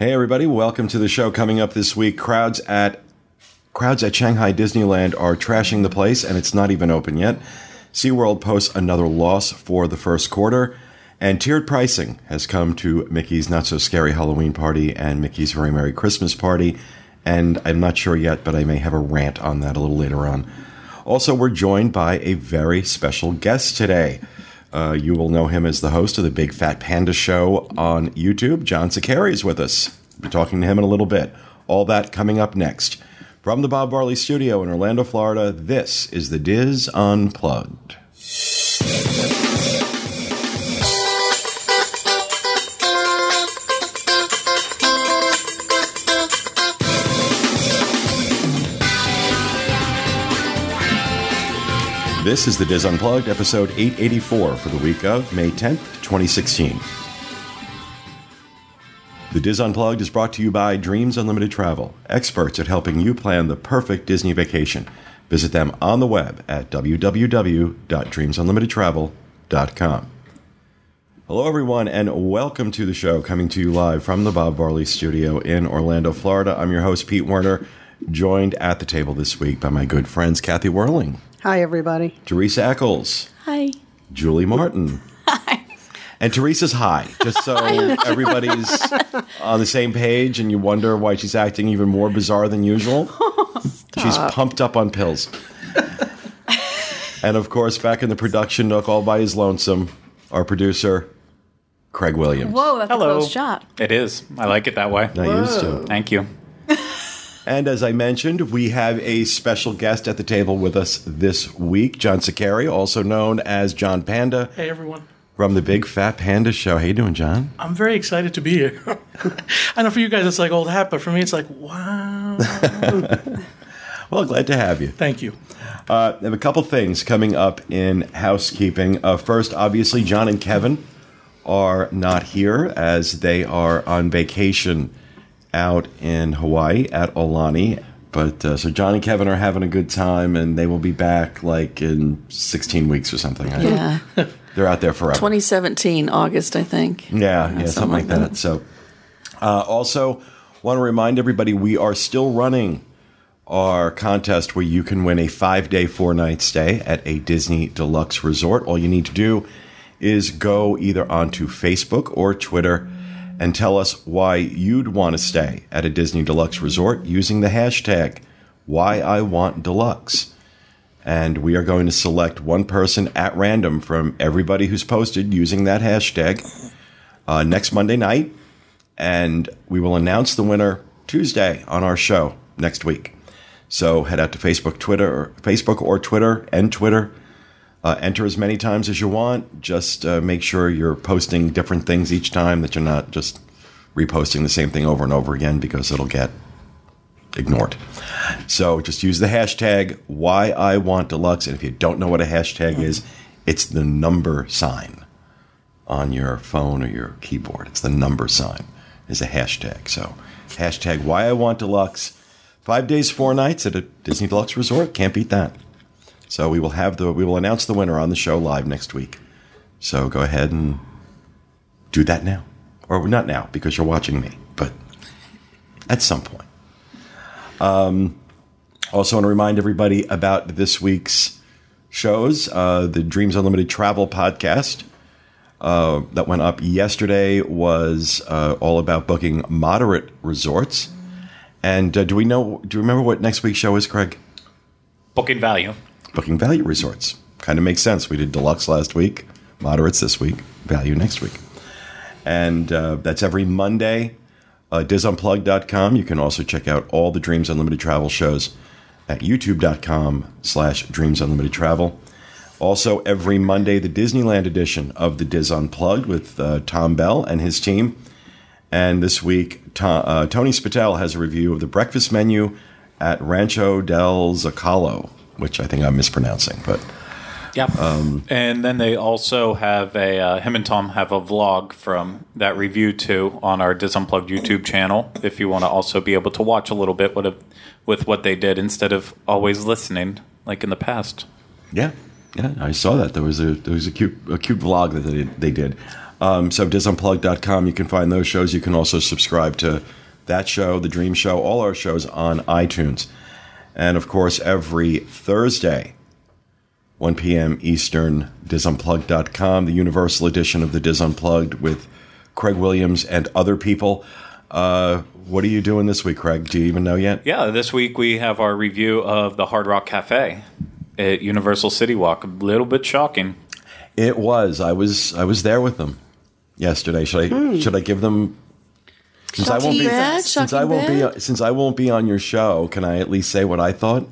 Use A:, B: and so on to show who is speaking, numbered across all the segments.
A: Hey everybody, welcome to the show. Coming up this week, crowds at crowds at Shanghai Disneyland are trashing the place and it's not even open yet. SeaWorld posts another loss for the first quarter. And tiered pricing has come to Mickey's Not So Scary Halloween Party and Mickey's Very Merry Christmas Party. And I'm not sure yet, but I may have a rant on that a little later on. Also, we're joined by a very special guest today. Uh, you will know him as the host of the Big Fat Panda Show on YouTube. John Sakari is with us. We'll be talking to him in a little bit. All that coming up next. From the Bob Varley Studio in Orlando, Florida, this is the Diz Unplugged. This is the Diz Unplugged, episode 884 for the week of May 10th, 2016. The Diz Unplugged is brought to you by Dreams Unlimited Travel, experts at helping you plan the perfect Disney vacation. Visit them on the web at www.dreamsunlimitedtravel.com. Hello, everyone, and welcome to the show coming to you live from the Bob Varley studio in Orlando, Florida. I'm your host, Pete Werner, joined at the table this week by my good friends, Kathy Werling,
B: Hi, everybody.
A: Teresa Eccles,
C: Hi.
A: Julie Martin.
C: Hi.
A: And Teresa's high, just so everybody's on the same page and you wonder why she's acting even more bizarre than usual. she's pumped up on pills. and of course, back in the production nook, all by his lonesome, our producer, Craig Williams.
C: Whoa, that's
D: Hello.
C: a close shot.
D: It is. I like it that way.
A: Not used to.
D: Thank you.
A: And as I mentioned, we have a special guest at the table with us this week, John Sakari, also known as John Panda
E: Hey everyone.
A: from the Big Fat Panda Show. How you doing, John?
E: I'm very excited to be here. I know for you guys it's like old hat, but for me it's like, wow.
A: Well, glad to have you.
E: Thank you.
A: Uh, I have a couple things coming up in housekeeping. Uh, first, obviously, John and Kevin are not here as they are on vacation out in Hawaii at Aulani. But uh, so John and Kevin are having a good time, and they will be back like in 16 weeks or something. I-
C: Yeah.
A: They're out there forever.
C: 2017, August, I think.
A: Yeah, yeah, something, like that. So, uh, also want to remind everybody we are still running our contest where you can win a five day, four night stay at a Disney Deluxe Resort. All you need to do is go either onto Facebook or Twitter and tell us why you'd want to stay at a Disney Deluxe Resort using the hashtag why I want deluxe. And we are going to select one person at random from everybody who's posted using that hashtag uh, next Monday night. And we will announce the winner Tuesday on our show next week. So head out to Facebook, Twitter, Facebook or Twitter and Twitter. Uh, enter as many times as you want. Just uh, make sure you're posting different things each time, that you're not just reposting the same thing over and over again because it'll get ignored. So just use the hashtag why I want deluxe. And if you don't know what a hashtag is, it's the number sign on your phone or your keyboard. It's the number sign is a hashtag. So hashtag why I want deluxe. Five days, four nights at a Disney Deluxe Resort. Can't beat that. So we will have the we will announce the winner on the show live next week. So go ahead and do that now, or not now because you're watching me, but at some point. Um, also, want to remind everybody about this week's shows. Uh, the Dreams Unlimited Travel podcast uh, that went up yesterday was uh, all about booking moderate resorts. And uh, do we know? Do you remember what next week's show is, Craig?
D: Booking value.
A: Booking value resorts. Kind of makes sense. We did deluxe last week, moderates this week, value next week. And uh, that's every Monday. Uh, DizUnplugged.com. You can also check out all the Dreams Unlimited Travel shows at youtube.com slash Dreams Unlimited Travel. Also, every Monday, the Disneyland edition of the Diz Unplugged with uh, Tom Bell and his team. And this week, To- uh, Tony Spatel has a review of the breakfast menu at Rancho del Zocalo, which I think I'm mispronouncing, but
D: Yep. and then they also have a uh, him and Tom have a vlog from that review too on our Disunplugged YouTube channel. If you want to also be able to watch a little bit what of, with what they did instead of always listening like in the past.
A: yeah, yeah, I saw that. There was a there was a cute a cute vlog that they did. They did. Um, so disunplug.com, you can find those shows. You can also subscribe to that show, The Dream Show, all our shows on iTunes. And of course, every Thursday, 1 p.m. Eastern, disunplug.com, the universal edition of the Dis Unplugged with Craig Williams and other people. Uh, what are you doing this week, Craig? Do you even know yet?
D: Yeah, this week we have our review of the Hard Rock Cafe at Universal City Walk. A little bit shocking.
A: It was. I was. I was there with them yesterday. Should I? Should I give them? Since I won't be.
C: bad?
A: Since I won't
C: bad?
A: be. Since I won't be on your show, can I at least say what I thought?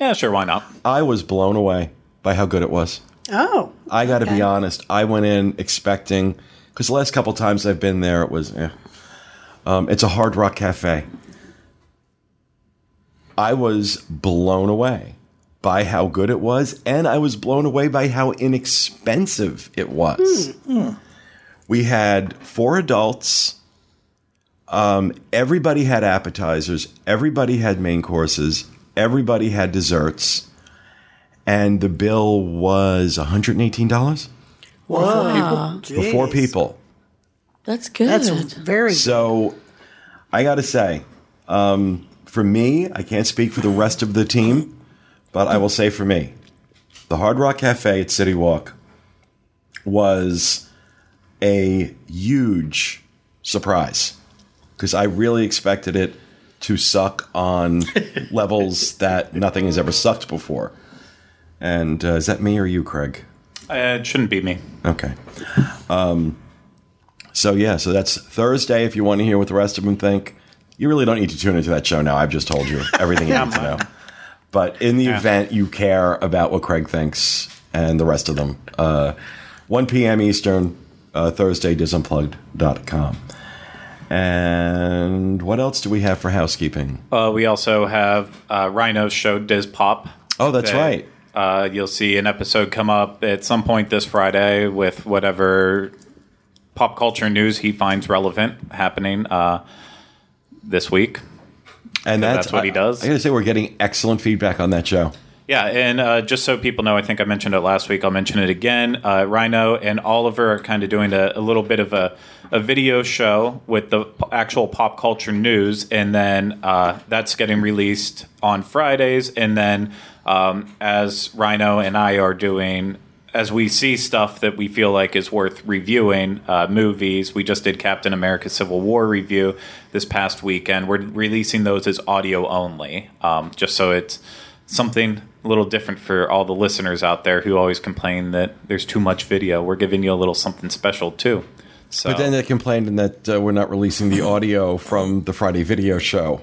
D: Yeah, sure, why not?
A: I was blown away by how good it was.
B: Oh,
A: I got to
B: Okay.
A: be honest. I went in expecting because the last couple times I've been there, it was. Eh. Um, it's a Hard Rock Cafe. I was blown away by how good it was, and I was blown away by how inexpensive it was. We had four adults. Um, everybody had appetizers. Everybody had main courses. Everybody had desserts. And the bill was $118
B: whoa,
A: for four people.
C: That's good.
B: That's very good.
A: So I got to say, um, for me, I can't speak for the rest of the team, but I will say for me, the Hard Rock Cafe at City Walk was a huge surprise because I really expected it to suck on levels that nothing has ever sucked before. And uh, is that me or you, Craig?
D: Uh, it shouldn't be me.
A: Okay. Um, so yeah, so that's Thursday. If you want to hear what the rest of them think, you really don't need to tune into that show now. I've just told you everything you need to know. But in the
D: Yeah.
A: event you care about what Craig thinks and the rest of them, uh, 1 p.m. Eastern, uh, Thursday, disunplugged.com. And what else do we have for housekeeping?
D: Uh, we also have uh, Rhino's show Diz Pop.
A: Oh, that's
D: that,
A: right.
D: Uh, you'll see an episode come up at some point this Friday with whatever pop culture news he finds relevant happening uh, this week.
A: And
D: that's what he does.
A: I, I got to say, we're getting excellent feedback on that show.
D: Yeah, and uh, just so people know, I think I mentioned it last week. I'll mention it again. Uh, Rhino and Oliver are kind of doing a, a little bit of a, a video show with the p- actual pop culture news, and then uh, that's getting released on Fridays. And then um, as Rhino and I are doing, as we see stuff that we feel like is worth reviewing, uh, movies, we just did Captain America Civil War review this past weekend. We're releasing those as audio only, um, just so it's something a little different for all the listeners out there who always complain that there's too much video. We're giving you a little something special too. So
A: But then they complained that uh, we're not releasing the audio from the Friday video show.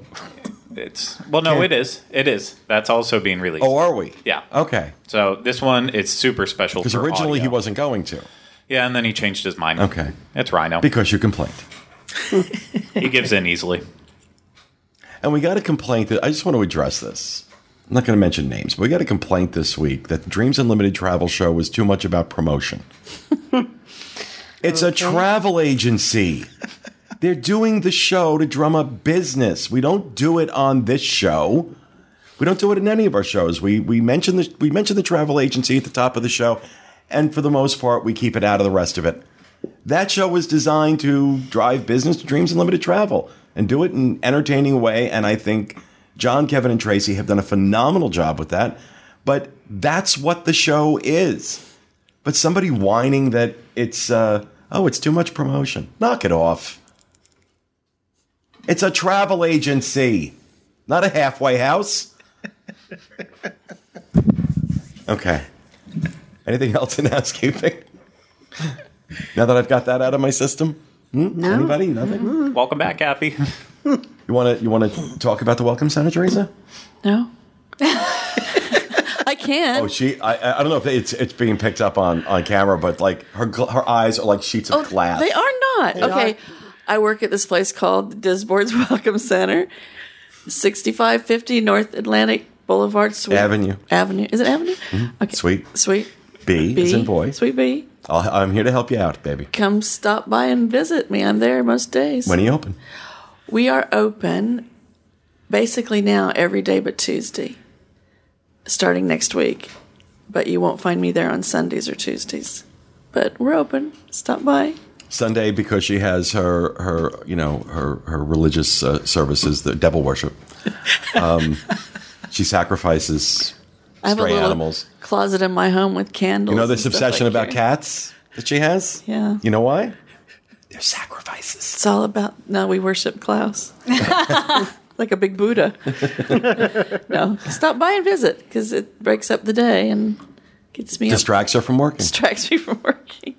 D: it's well, no, it is. It is. That's also being released.
A: Oh, are we?
D: Yeah.
A: Okay.
D: So this one it's super special
A: Because originally he wasn't going to.
D: Yeah, and then he changed his mind.
A: Okay.
D: It's Rhino.
A: Because you complained.
D: he gives in easily.
A: And we got a complaint that I just want to address this. I'm not going to mention names, but we got a complaint this week that the Dreams Unlimited travel show was too much about promotion. it's a travel agency. They're doing the show to drum up business. We don't do it on this show. We don't do it in any of our shows. We we mention the we mention the travel agency at the top of the show, and for the most part, we keep it out of the rest of it. That show was designed to drive business to Dreams Unlimited Travel and do it in an entertaining way. And I think John, Kevin, and Tracy have done a phenomenal job with that. But that's what the show is. But somebody whining that it's uh, oh, it's too much promotion. Knock it off. It's a travel agency, not a halfway house. Okay. Anything else in housekeeping? Now that I've got that out of my system, hmm? anybody? Nothing.
D: Welcome back, Kathy.
A: You want to you want to talk about the welcome center, Teresa?
C: No. I can't.
A: Oh, she. I, I don't know if it's it's being picked up on on camera, but like her gl- her eyes are like sheets of
C: Oh,
A: glass.
C: They are not. okay. I work at this place called the Disboards Welcome Center, 6550 North Atlantic Boulevard, Suite
A: Avenue.
C: Avenue. Is it Avenue? Mm-hmm. Okay.
A: Sweet.
C: Sweet.
A: B,
C: B.
A: is in boy.
C: Sweet B.
A: I'll, I'm here to help you out, baby.
C: Come stop by and visit me. I'm there most days.
A: When are you open?
C: We are open basically now every day but Tuesday, starting next week. But you won't find me there on Sundays or Tuesdays. But we're open. Stop by.
A: Sunday because she has her her you know her her religious uh, services, the devil worship. Um, she sacrifices
C: I have a
A: stray
C: little
A: animals.
C: closet in my home with candles.
A: You know this obsession
C: like
A: about
C: that.
A: cats that she has.
C: Yeah.
A: You know why? They're sacrifices.
C: It's all about no, we worship Klaus. like a big Buddha. no, stop by and visit because it breaks up the day and gets me up,
A: Distracts her from working.
C: distracts me from working.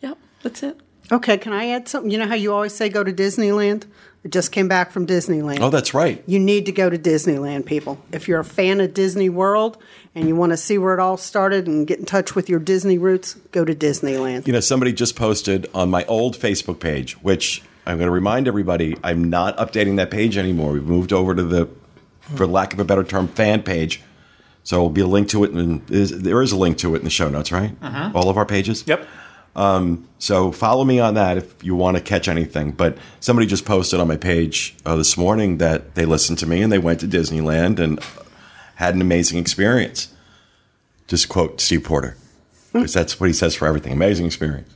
C: Yep, that's it.
B: Okay, can I add something? You know how you always say go to Disneyland? I just came back from Disneyland.
A: Oh, that's right.
B: You need to go to Disneyland, people. If you're a fan of Disney World and you want to see where it all started and get in touch with your Disney roots, go to Disneyland.
A: You know, somebody just posted on my old Facebook page, which I'm going to remind everybody, I'm not updating that page anymore. We've moved over to the, for lack of a better term, fan page. So there'll be a link to it, and there is a link to it in the show notes, right? Mm-hmm. All of our pages.
D: Yep.
A: So follow me on that if you want to catch anything. But somebody just posted on my page uh, this morning that they listened to me and they went to Disneyland and had an amazing experience. Just quote Steve Porter, because that's what he says for everything. Amazing experience.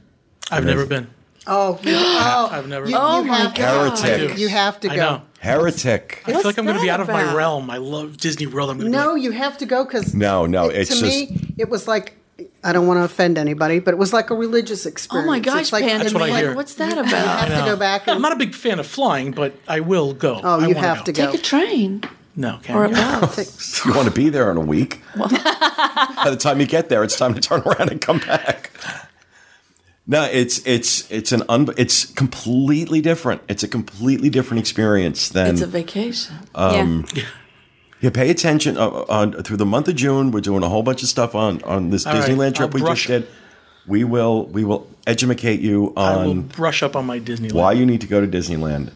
E: I've never been.
B: Oh, you, oh
E: I've never.
B: you,
C: Oh
B: you
C: my God.
A: Heretic.
B: You have to
E: I
B: go.
E: know.
A: Heretic.
E: I feel like I'm going to be
C: that
E: out of my realm. I love Disney World. I'm going to
B: No, you have to go because
A: No, no, it's
B: to
A: just-
B: me it was like I don't want to offend anybody, but it was like a religious experience.
C: Oh my gosh,
B: It's like,
C: Panda,
E: That's what I
C: like,
E: hear.
C: what's that
B: You
C: about?
B: have to go back
E: I'm not a big fan of flying, but I will go.
B: oh,
E: I
B: you
E: wanna
B: have
E: go.
B: to go.
C: Take a train
E: No, can
C: or a
E: you?
C: bus.
A: You want to be there in a week. By the time you get there, it's time to turn around and come back. No, it's it's it's an un, it's completely different. It's a completely different experience than
C: It's a vacation.
A: Um, Yeah, pay attention. Uh, on through the month of June, we're doing a whole bunch of stuff on on this
E: All right,
A: Disneyland trip
E: I'll
A: we just did. We will we will educate you
E: I will
A: on
E: brush up on my Disneyland.
A: why you need to go to Disneyland.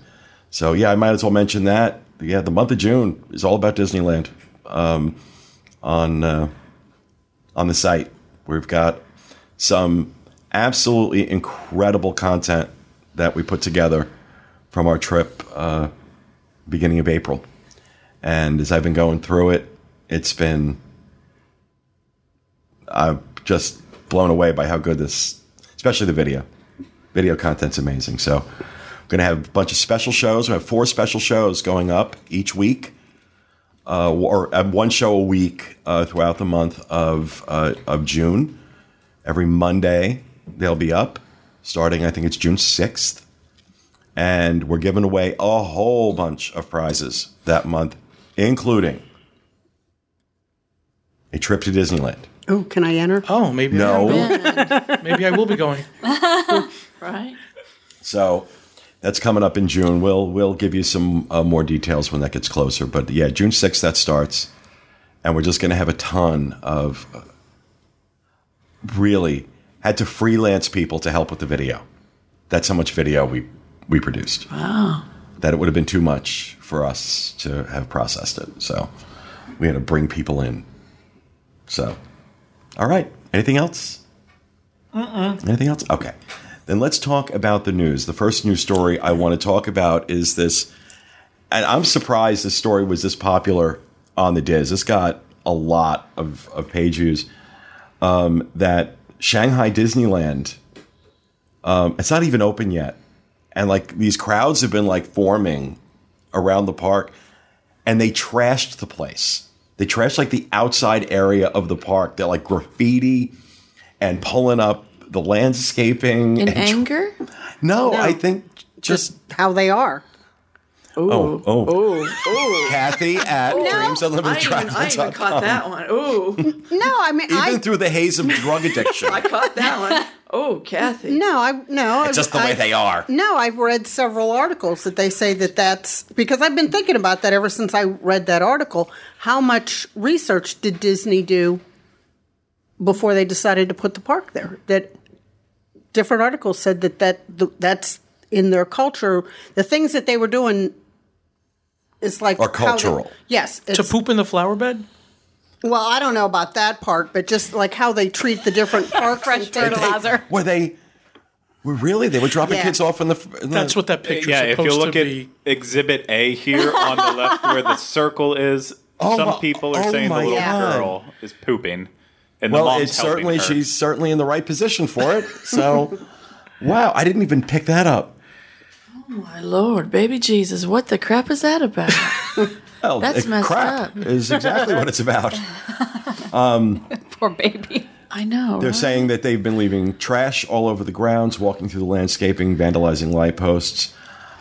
A: So yeah, I might as well mention that. Yeah, the month of June is all about Disneyland. Um, on uh, on the site, we've got some absolutely incredible content that we put together from our trip uh, beginning of April. And as I've been going through it, it's been I'm just blown away by how good this, especially the video. Video content's amazing. So, I'm going to have a bunch of special shows. We have four special shows going up each week, uh, or uh, one show a week uh, throughout the month of uh, of June. Every Monday they'll be up, starting I think it's June sixth, and we're giving away a whole bunch of prizes that month, including a trip to Disneyland.
B: Oh, can I enter?
E: Oh, maybe
A: No.
E: am. maybe I will be going.
C: Right?
A: So that's coming up in June. We'll we'll give you some uh, more details when that gets closer. But yeah, June sixth that starts, and we're just going to have a ton of uh, really had to freelance people to help with the video. That's how much video we we produced. Wow. That it would have been too much for us to have processed it. So we had to bring people in. So, all right. Anything else? Anything else? Okay. Then let's talk about the news. The first news story I want to talk about is this, and I'm surprised this story was this popular on the Diz. This got a lot of, of page views. Um, that Shanghai Disneyland, um, it's not even open yet, and like these crowds have been like forming around the park, and they trashed the place. They trashed like the outside area of the park. They're like graffiti and pulling up the landscaping.
C: In
A: and tr-
C: anger?
A: no,
B: No.
A: I think just
B: How they are.
A: Oh oh, oh oh oh, Kathy at Dreams Unlimited Travel.
C: caught that one. Ooh,
B: No, I mean,
A: Even
B: I
A: through the haze of drug addiction.
C: I caught that one. Oh, Kathy.
B: no, I no.
A: It's just the way
B: I,
A: they are.
B: No, I've read several articles that they say that that's because I've been thinking about that ever since I read that article. How much research did Disney do before they decided to put the park there? That different articles said that that that's in their culture. The things that they were doing is like
A: Are
B: how they-
A: cultural.
B: yes,
E: To poop in the flower bed?
B: Well, I don't know about that part, but just like how they treat the different parks.
F: Fresh
B: and things.
F: fertilizer.
A: Were they? Were really? They were dropping
B: Yeah.
A: kids off in the. In the
E: That's what that picture.
D: Yeah, if you look at
E: be.
D: Exhibit A here on the left where the circle is,
A: Oh
D: some
A: my-
D: people are
A: oh
D: saying the
A: my
D: little
A: God.
D: girl is pooping. And
A: Well, it's certainly
D: her.
A: she's certainly in the right position for it. So, Wow, I didn't even pick that up.
C: My lord, baby Jesus, what the crap is that about?
A: Well,
C: That's
A: it-
C: messed
A: crap
C: up.
A: is exactly what it's about.
F: Poor baby.
C: I know.
A: They're
C: right?
A: saying that they've been leaving trash all over the grounds, walking through the landscaping, vandalizing light posts.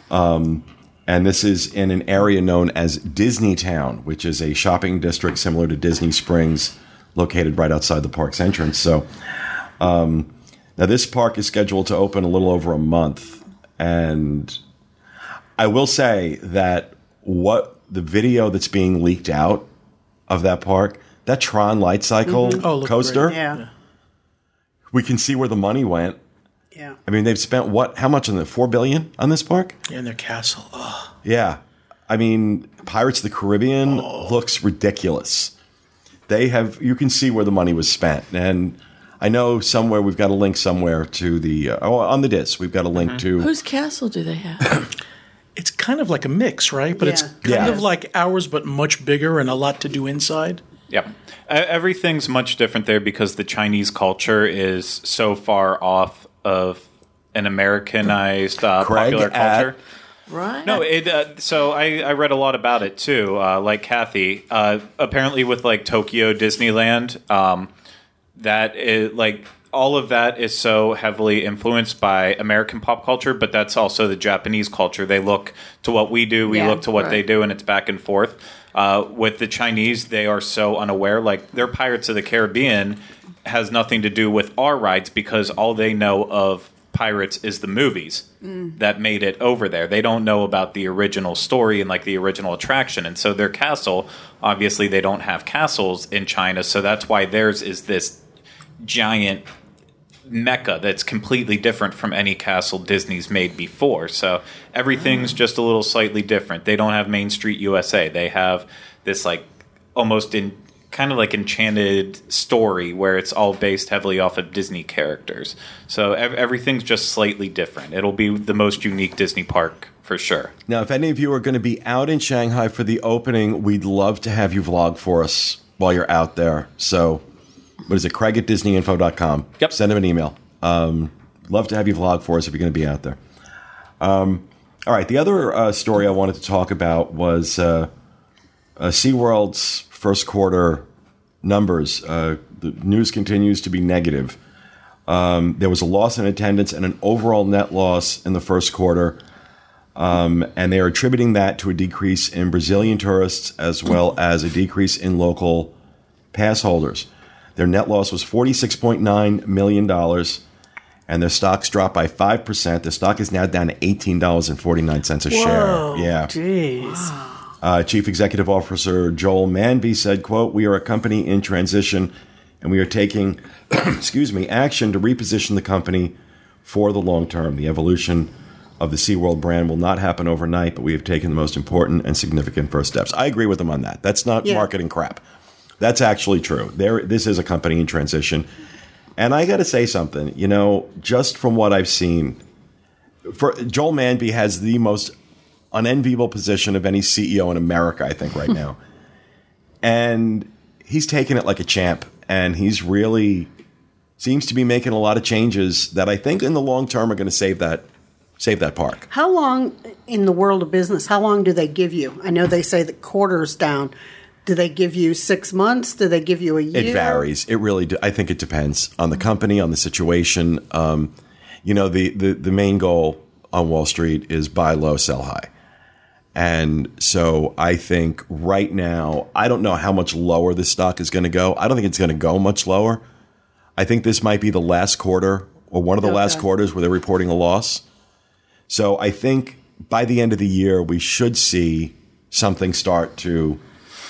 A: Um, and this is in an area known as Disney Town, which is a shopping district similar to Disney Springs, located right outside the park's entrance. So, um, now this park is scheduled to open a little over a month. And I will say that what the video that's being leaked out of that park, that Tron light cycle mm-hmm.
E: Oh, looked
A: coaster.
B: Yeah.
A: we can see where the money went.
B: Yeah.
A: I mean, they've spent what? How much on the four billion on this park?
E: Yeah, and their castle. Oh,
A: Yeah, I mean, Pirates of the Caribbean oh. looks ridiculous. They have you can see where the money was spent, and I know somewhere we've got a link somewhere to the uh, oh on the disc we've got a link to
C: Whose castle do they have?
E: it's kind of like a mix, right? But it's kind
A: Yeah.
E: of like ours, but much bigger and a lot to do inside.
D: Yep. Everything's much different there because the Chinese culture is so far off of an Americanized uh,
A: Craig
D: popular
A: at-
D: culture.
C: right?
D: No, it. Uh, so I, I read a lot about it too. Uh, like Kathy, uh, apparently with like Tokyo Disneyland, um, that is like all of that is so heavily influenced by American pop culture, but that's also the Japanese culture. They look to what we do, we
F: Yeah,
D: look to what they do, and it's back and forth. Uh, with the Chinese, they are so unaware. Like their Pirates of the Caribbean has nothing to do with our rides because all they know of pirates is the movies that made it over there. They don't know about the original story and like the original attraction. And so their castle, obviously they don't have castles in China, so that's why theirs is this giant mecca that's completely different from any castle Disney's made before. So everything's mm. just a little slightly different. They don't have Main Street USA. They have this like almost in kind of like enchanted story where it's all based heavily off of Disney characters. So ev- everything's just slightly different. It'll be the most unique Disney park for sure.
A: Now, if any of you are going to be out in Shanghai for the opening, we'd love to have you vlog for us while you're out there. So, what is it? Craig at DisneyInfo.com.
D: Yep.
A: Send him an email. Um, love to have you vlog for us if you're going to be out there. Um, all right. The other uh, story I wanted to talk about was uh, uh, SeaWorld's first quarter numbers. Uh, the news continues to be negative. Um, there was a loss in attendance and an overall net loss in the first quarter and they are attributing that to a decrease in Brazilian tourists as well as a decrease in local pass holders. Their net loss was $46.9 million, and their stocks dropped by 5%. The stock is now down to $18.49 a share. Yeah.
B: Jeez.
A: Uh, Chief Executive Officer Joel Manby said, quote, We are a company in transition, and we are taking, excuse me, action to reposition the company for the long term. The evolution of the SeaWorld brand will not happen overnight, but we have taken the most important and significant first steps. I agree with him on that. That's not
B: Yeah.
A: marketing crap. That's actually true. There, this is a company in transition. And I got to say something, you know, just from what I've seen, for Joel Manby has the most unenviable position of any CEO in America, I think, right hmm. now. and he's taking it like a champ, and he's really seems to be making a lot of changes that I think in the long term are going to save that save that park.
B: How long in the world of business? How long do they give you? I know they say the quarters down. Do they give you six months? Do they give you a year?
A: It varies. It really. Do, I think it depends on the company, on the situation. Um, you know, the, the the main goal on Wall Street is buy low, sell high. And so I think right now, I don't know how much lower this stock is going to go. I don't think it's going to go much lower. I think this might be the last quarter or one of the last quarters where they're reporting a loss. So I think by the end of the year, we should see something start to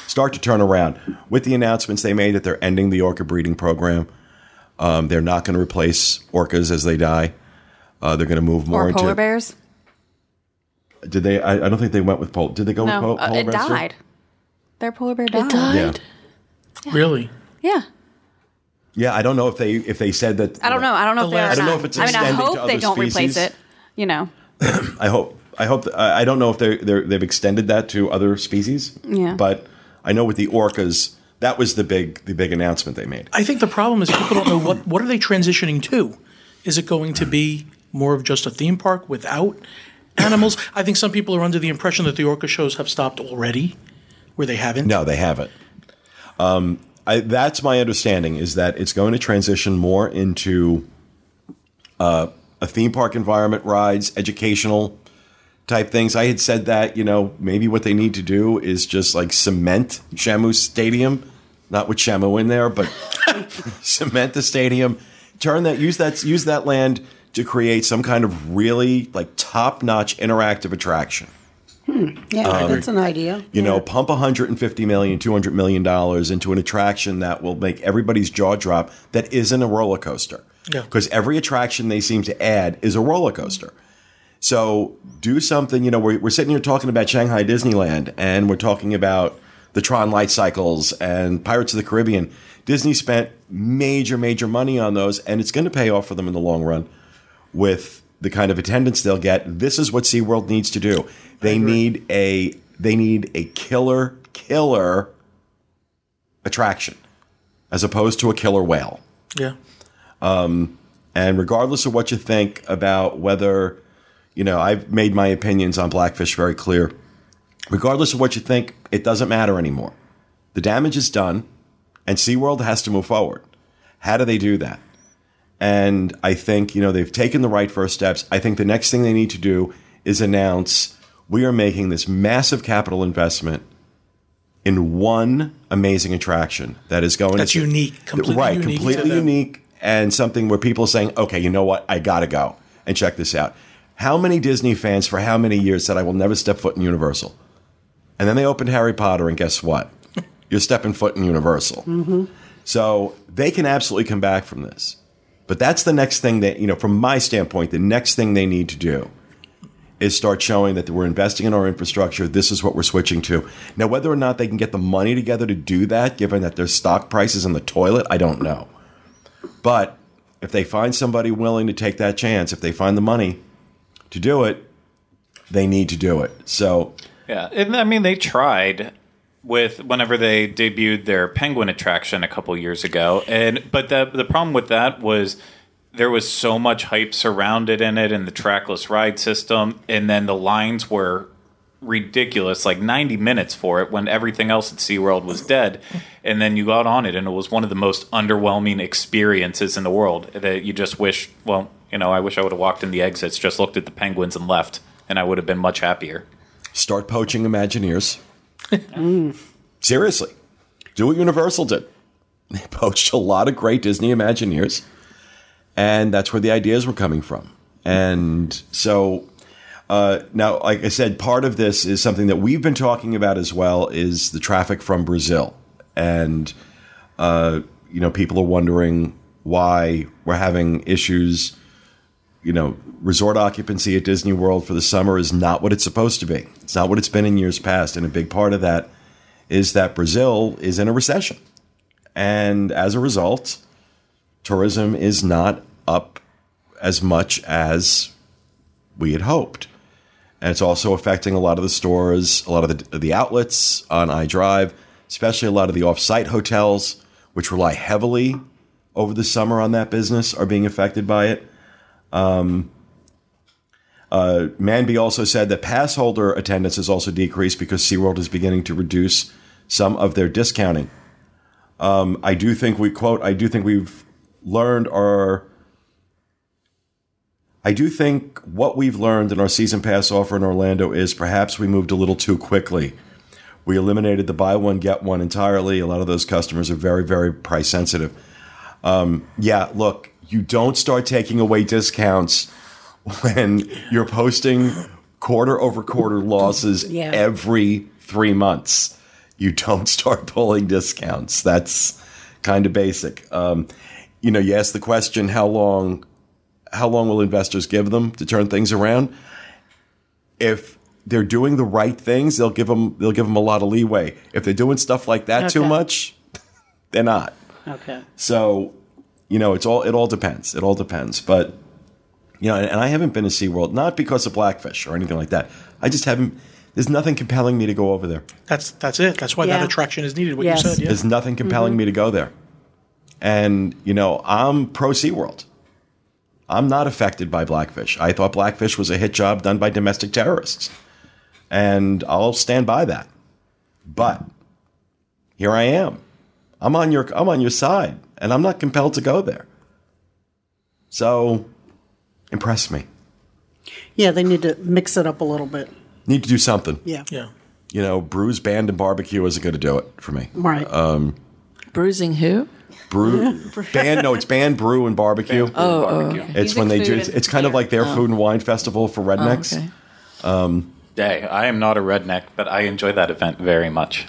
A: start to turn around with the announcements they made that they're ending the orca breeding program. Um, they're not going to replace orcas as they die. Uh, they're going to move more
F: Or
A: into
F: polar bears?
A: Did they? I, I don't think they went with polar. Did they go with
F: No,
A: po-
F: uh, it
A: bears? too?
F: died. Their polar bear died.
C: It died.
A: Yeah,
E: Really?
F: Yeah.
A: yeah. I don't know if they if they said that.
F: I don't know. I don't know if they are.
E: I don't know
A: if it's
F: I mean, I
A: extending to
F: hope they
A: other
F: don't replace
A: species.
F: it. You know.
A: I hope. I hope. I I don't know if they they're, they've extended that to other species.
F: Yeah.
A: But I know with the orcas, that was the big the big announcement they made.
E: I think the problem is people don't know what what are they transitioning to. Is it going to be more of just a theme park without animals. I think some people are under the impression that the orca shows have stopped already, where they haven't.
A: No, they haven't. Um, I, that's my understanding is that it's going to transition more into uh, a theme park environment, rides, educational type things. I had said that you know maybe what they need to do is just like cement Shamu Stadium, not with Shamu in there, but cement the stadium, turn that use that use that land to create some kind of really like top notch interactive attraction. Hmm.
B: Yeah, um, that's an idea.
A: You know, pump 150 million, 200 million dollars into an attraction that will make everybody's jaw drop that isn't a roller coaster.
E: Yeah.
A: Because every attraction they seem to add is a roller coaster. So do something, you know, we're, we're sitting here talking about Shanghai Disneyland and we're talking about the Tron light cycles and Pirates of the Caribbean. Disney spent major, major money on those and it's going to pay off for them in the long run with the kind of attendance they'll get. This is what SeaWorld needs to do. They need a they need a killer killer attraction as opposed to a killer whale.
E: Yeah.
A: Um, and regardless of what you think about whether, you know, I've made my opinions on Blackfish very clear. Regardless of what you think, it doesn't matter anymore. The damage is done, and SeaWorld has to move forward. How do they do that? And I think, you know, they've taken the right first steps. I think the next thing they need to do is announce we are making this massive capital investment in one amazing attraction that is going
E: That's
A: to
E: unique, completely
A: right,
E: unique
A: completely unique, and something where people are saying, "Okay, you know what? I gotta go and check this out." How many Disney fans for how many years said, "I will never step foot in Universal," and then they opened Harry Potter, and guess what? You're stepping foot in Universal. Mm-hmm. So they can absolutely come back from this. But that's the next thing that, you know, from my standpoint, the next thing they need to do is start showing that we're investing in our infrastructure. This is what we're switching to. Now, whether or not they can get the money together to do that, given that their stock price is in the toilet, I don't know. But if they find somebody willing to take that chance, if they find the money to do it, they need to do it. So,
D: Yeah, and I mean they tried with whenever they debuted their penguin attraction a couple years ago, and but the the problem with that was there was so much hype surrounded in it and the trackless ride system, and then the lines were ridiculous, like 90 minutes for it when everything else at SeaWorld was dead. And then you got on it, and it was one of the most underwhelming experiences in the world that you just wish, well, you know, I wish I would have walked in the exits, just looked at the penguins and left, and I would have been much happier.
A: start poaching Imagineers. Seriously, do what Universal did. They poached a lot of great Disney Imagineers, and that's where the ideas were coming from. And so uh, now, like I said, part of this is something that we've been talking about as well is the traffic from Brazil, and uh, you know, people are wondering why we're having issues you know, resort occupancy at Disney World for the summer is not what it's supposed to be. It's not what it's been in years past. And a big part of that is that Brazil is in a recession. And as a result, tourism is not up as much as we had hoped. And it's also affecting a lot of the stores, a lot of the, the outlets on iDrive, especially a lot of the off site hotels, which rely heavily over the summer on that business, are being affected by it. Manby also said that pass holder attendance has also decreased because SeaWorld is beginning to reduce some of their discounting. Um, I do think we quote, I do think we've learned our I do think what we've learned in our season pass offer in Orlando is perhaps we moved a little too quickly. We eliminated the buy one get one entirely. A lot of those customers are very very price sensitive. Um, yeah, look, you don't start taking away discounts when you're posting quarter over quarter losses
B: Yeah.
A: every three months. You don't start pulling discounts. That's kind of basic. Um, you know, you ask the question, how long, how long will investors give them to turn things around? If they're doing the right things, they'll give them, they'll give them a lot of leeway. If they're doing stuff like that too much, they're not.
B: Okay.
A: So, you know, it's all it all depends. It all depends. But you know, and, and I haven't been to SeaWorld, not because of Blackfish or anything like that. I just haven't there's nothing compelling me to go over there.
E: That's that's it. That's why that attraction is needed. What
B: Yes.
E: you said. Yeah.
A: There's nothing compelling mm-hmm. me to go there. And, you know, I'm pro SeaWorld. I'm not affected by Blackfish. I thought Blackfish was a hit job done by domestic terrorists. And I'll stand by that. But here I am. I'm on your I'm on your side and I'm not compelled to go there. So impress me.
B: Yeah, they need to mix it up a little bit.
A: Need to do something.
B: Yeah.
E: Yeah.
A: You know, Brews Band and Barbecue isn't going to do it for me.
B: Right.
A: Uh,
C: Bruising who?
A: Brew band no, it's band brew and barbecue.
C: Oh, oh, okay.
A: it's
F: Music,
A: when they do it's, it's kind of like their food and wine festival for
C: Oh,
A: rednecks.
C: okay.
D: Hey, I am not a redneck, but I enjoy that event very much.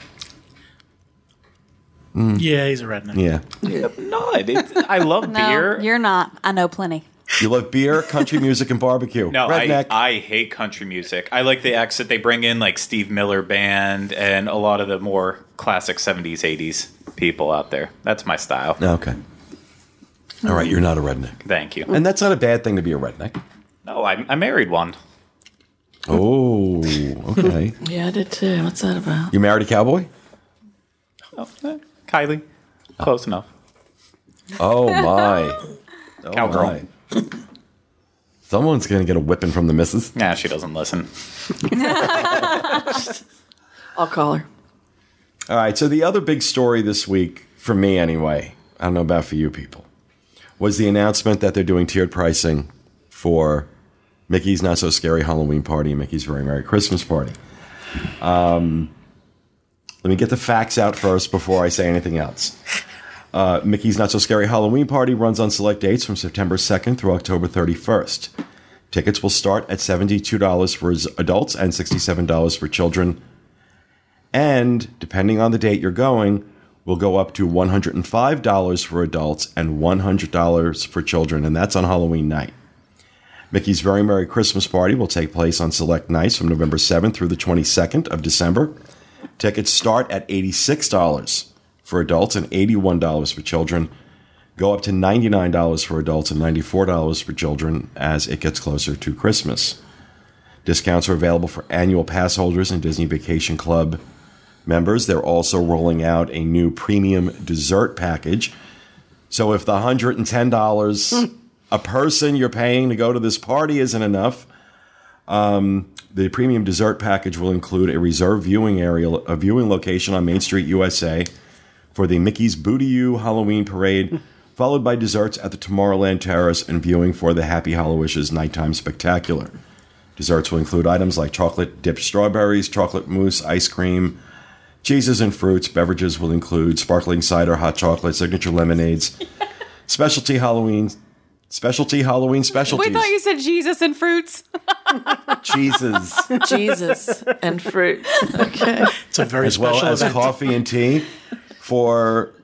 D: Mm.
E: Yeah, he's a redneck.
A: Yeah.
D: I'm not. I love
F: No,
D: beer.
F: you're not. I know plenty.
A: You love beer, country music, and barbecue.
D: No, I,
A: Redneck.
D: I hate country music. I like the acts that they bring in, like Steve Miller Band and a lot of the more classic 70s, 80s people out there. That's my style.
A: Oh, okay. All right, you're not a redneck.
D: Thank you.
A: And that's not a bad thing to be a redneck.
D: No, I, I married one.
A: Oh, okay.
C: Yeah, I did too. What's that about?
A: you married a cowboy?
D: Oh, Kylie. Close enough.
A: Oh, my. Oh,
D: Cowgirl.
A: my. Someone's going to get a whipping from the missus.
D: Nah, she doesn't listen.
C: I'll call her.
A: All right, so the other big story this week, for me anyway, I don't know about for you people, was the announcement that they're doing tiered pricing for Mickey's Not So Scary Halloween Party and Mickey's Very Merry Christmas Party. Um, let me get the facts out first before I say anything else. Uh, Mickey's Not So Scary Halloween Party runs on select dates from September 2nd through October 31st. Tickets will start at $72 for adults and $67 for children and depending on the date you're going, will go up to $105 for adults and $100 for children, and that's on Halloween night. Mickey's Very Merry Christmas Party will take place on select nights from November 7th through the 22nd of December. Tickets start at $86 for adults and $81 for children. Go up to $99 for adults and $94 for children as it gets closer to Christmas. Discounts are available for annual pass holders and Disney Vacation Club members. They're also rolling out a new premium dessert package. So if the $110 hmm. a person you're paying to go to this party isn't enough, um, the premium dessert package will include a reserved viewing area, a viewing location on Main Street, USA, for the Mickey's Boo-to-You Halloween Parade, followed by desserts at the Tomorrowland Terrace and viewing for the Happy Hallowishes Nighttime Spectacular. Desserts will include items like chocolate dipped strawberries, chocolate mousse, ice cream, cheeses and fruits. Beverages will include sparkling cider, hot chocolate, signature lemonades, specialty Halloween, specialty Halloween specialties.
F: We thought you said Jesus and fruits.
A: cheeses,
C: Jesus and fruit. Okay.
E: It's a very
A: as well
E: special
A: as
E: event.
A: coffee and tea for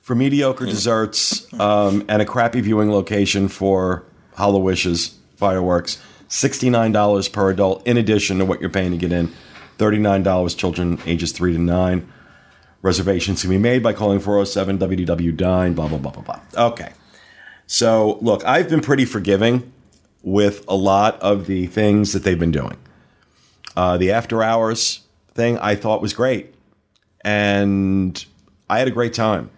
A: for mediocre desserts um, and a crappy viewing location for Hallowishes fireworks. Sixty nine dollars per adult, in addition to what you're paying to get in. Thirty nine dollars children ages three to nine. Reservations can be made by calling 407 WDW Dine, blah, blah, blah, blah, blah. Okay. So, look, I've been pretty forgiving with a lot of the things that they've been doing. Uh, the after hours thing I thought was great. And I had a great time.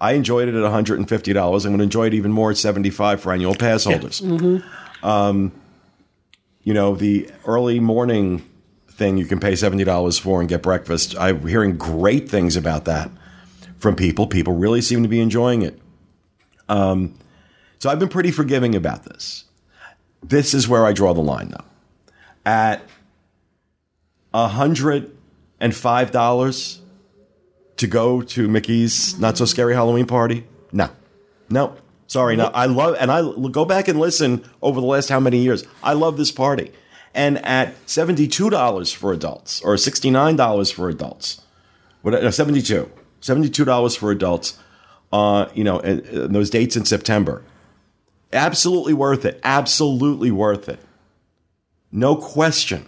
A: I enjoyed it at $150. I'm going to enjoy it even more at 75 for annual pass holders. Um, you know, the early morning thing you can pay $70 for and get breakfast. I'm hearing great things about that from people. People really seem to be enjoying it. Um, so I've been pretty forgiving about this. This is where I draw the line, though. At $105 to go to Mickey's Not So Scary Halloween Party? No. No. Sorry, no. I love, and I go back and listen over the last how many years. I love this party. And at $72 for adults, or $69 for adults, what, no, 72 $72 for adults, uh, you know, and, and those dates in September. Absolutely worth it. Absolutely worth it. No question.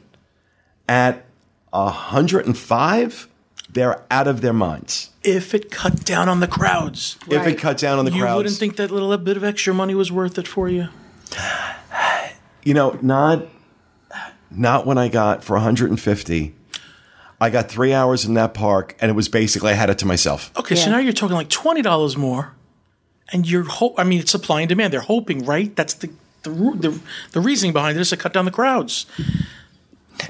A: At 105, they're out of their minds.
E: if it cut down on the crowds.
A: If it cut down on the
E: you
A: crowds,
E: wouldn't think that little bit of extra money was worth it for you.
A: you know, not not when I got for 150. I got three hours in that park, and it was basically I had it to myself.
E: Okay, so now you're talking like twenty dollars more, and you're hope. I mean, it's supply and demand. They're hoping, right? That's the the the, the reasoning behind it is to cut down the crowds.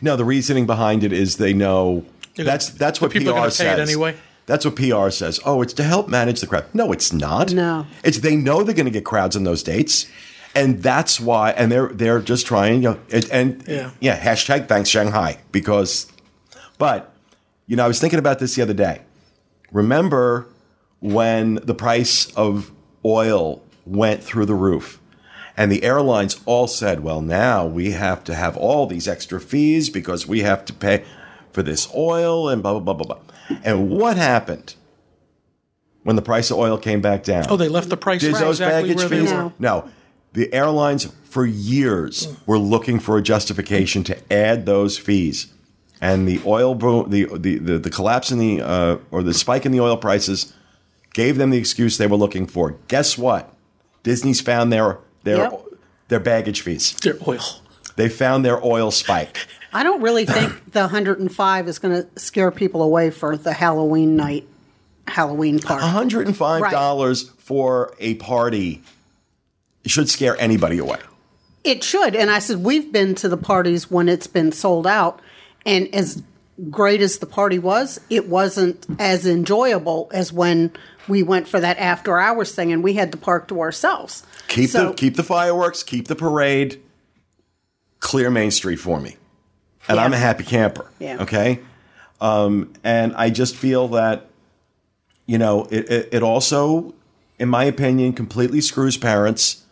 A: No, the reasoning behind it is they know
E: They're
A: that's
E: gonna-
A: that's what
E: people
A: PR
E: gonna pay it
A: says.
E: anyway?
A: That's what PR says. Oh, it's to help manage the crowd. No, it's not.
B: No.
A: it's they know they're going to get crowds on those dates, and that's why. And they're they're just trying. You know, it, and
E: Yeah.
A: yeah. Hashtag thanks Shanghai because, but you know, I was thinking about this the other day. Remember when the price of oil went through the roof? And the airlines all said, well, now we have to have all these extra fees because we have to pay for this oil and blah, blah, blah, blah, blah. And what happened when the price of oil came back down?
E: Oh, they left the price
A: Did
E: right
A: those
E: exactly
A: baggage fees?
E: were.
A: No. The airlines for years were looking for a justification to add those fees. And the oil boom, the, the, the, the collapse in the, uh, or the spike in the oil prices gave them the excuse they were looking for. Guess what? Disney's found their, their,
B: Yep.
A: their baggage fees.
E: Their oil.
A: They found their oil spike.
B: I don't really think the 105 is going to scare people away for the Halloween night, Halloween party.
A: $105 for a party should scare anybody away.
B: It should. And I said, we've been to the parties when it's been sold out. And as great as the party was, it wasn't as enjoyable as when we went for that after hours thing and we had the park to ourselves.
A: Keep
B: So-
A: the keep the fireworks, keep the parade, clear Main Street for me, and I'm a happy camper.
B: Yeah.
A: Okay, um, and I just feel that you know it, it, it also, in my opinion, completely screws parents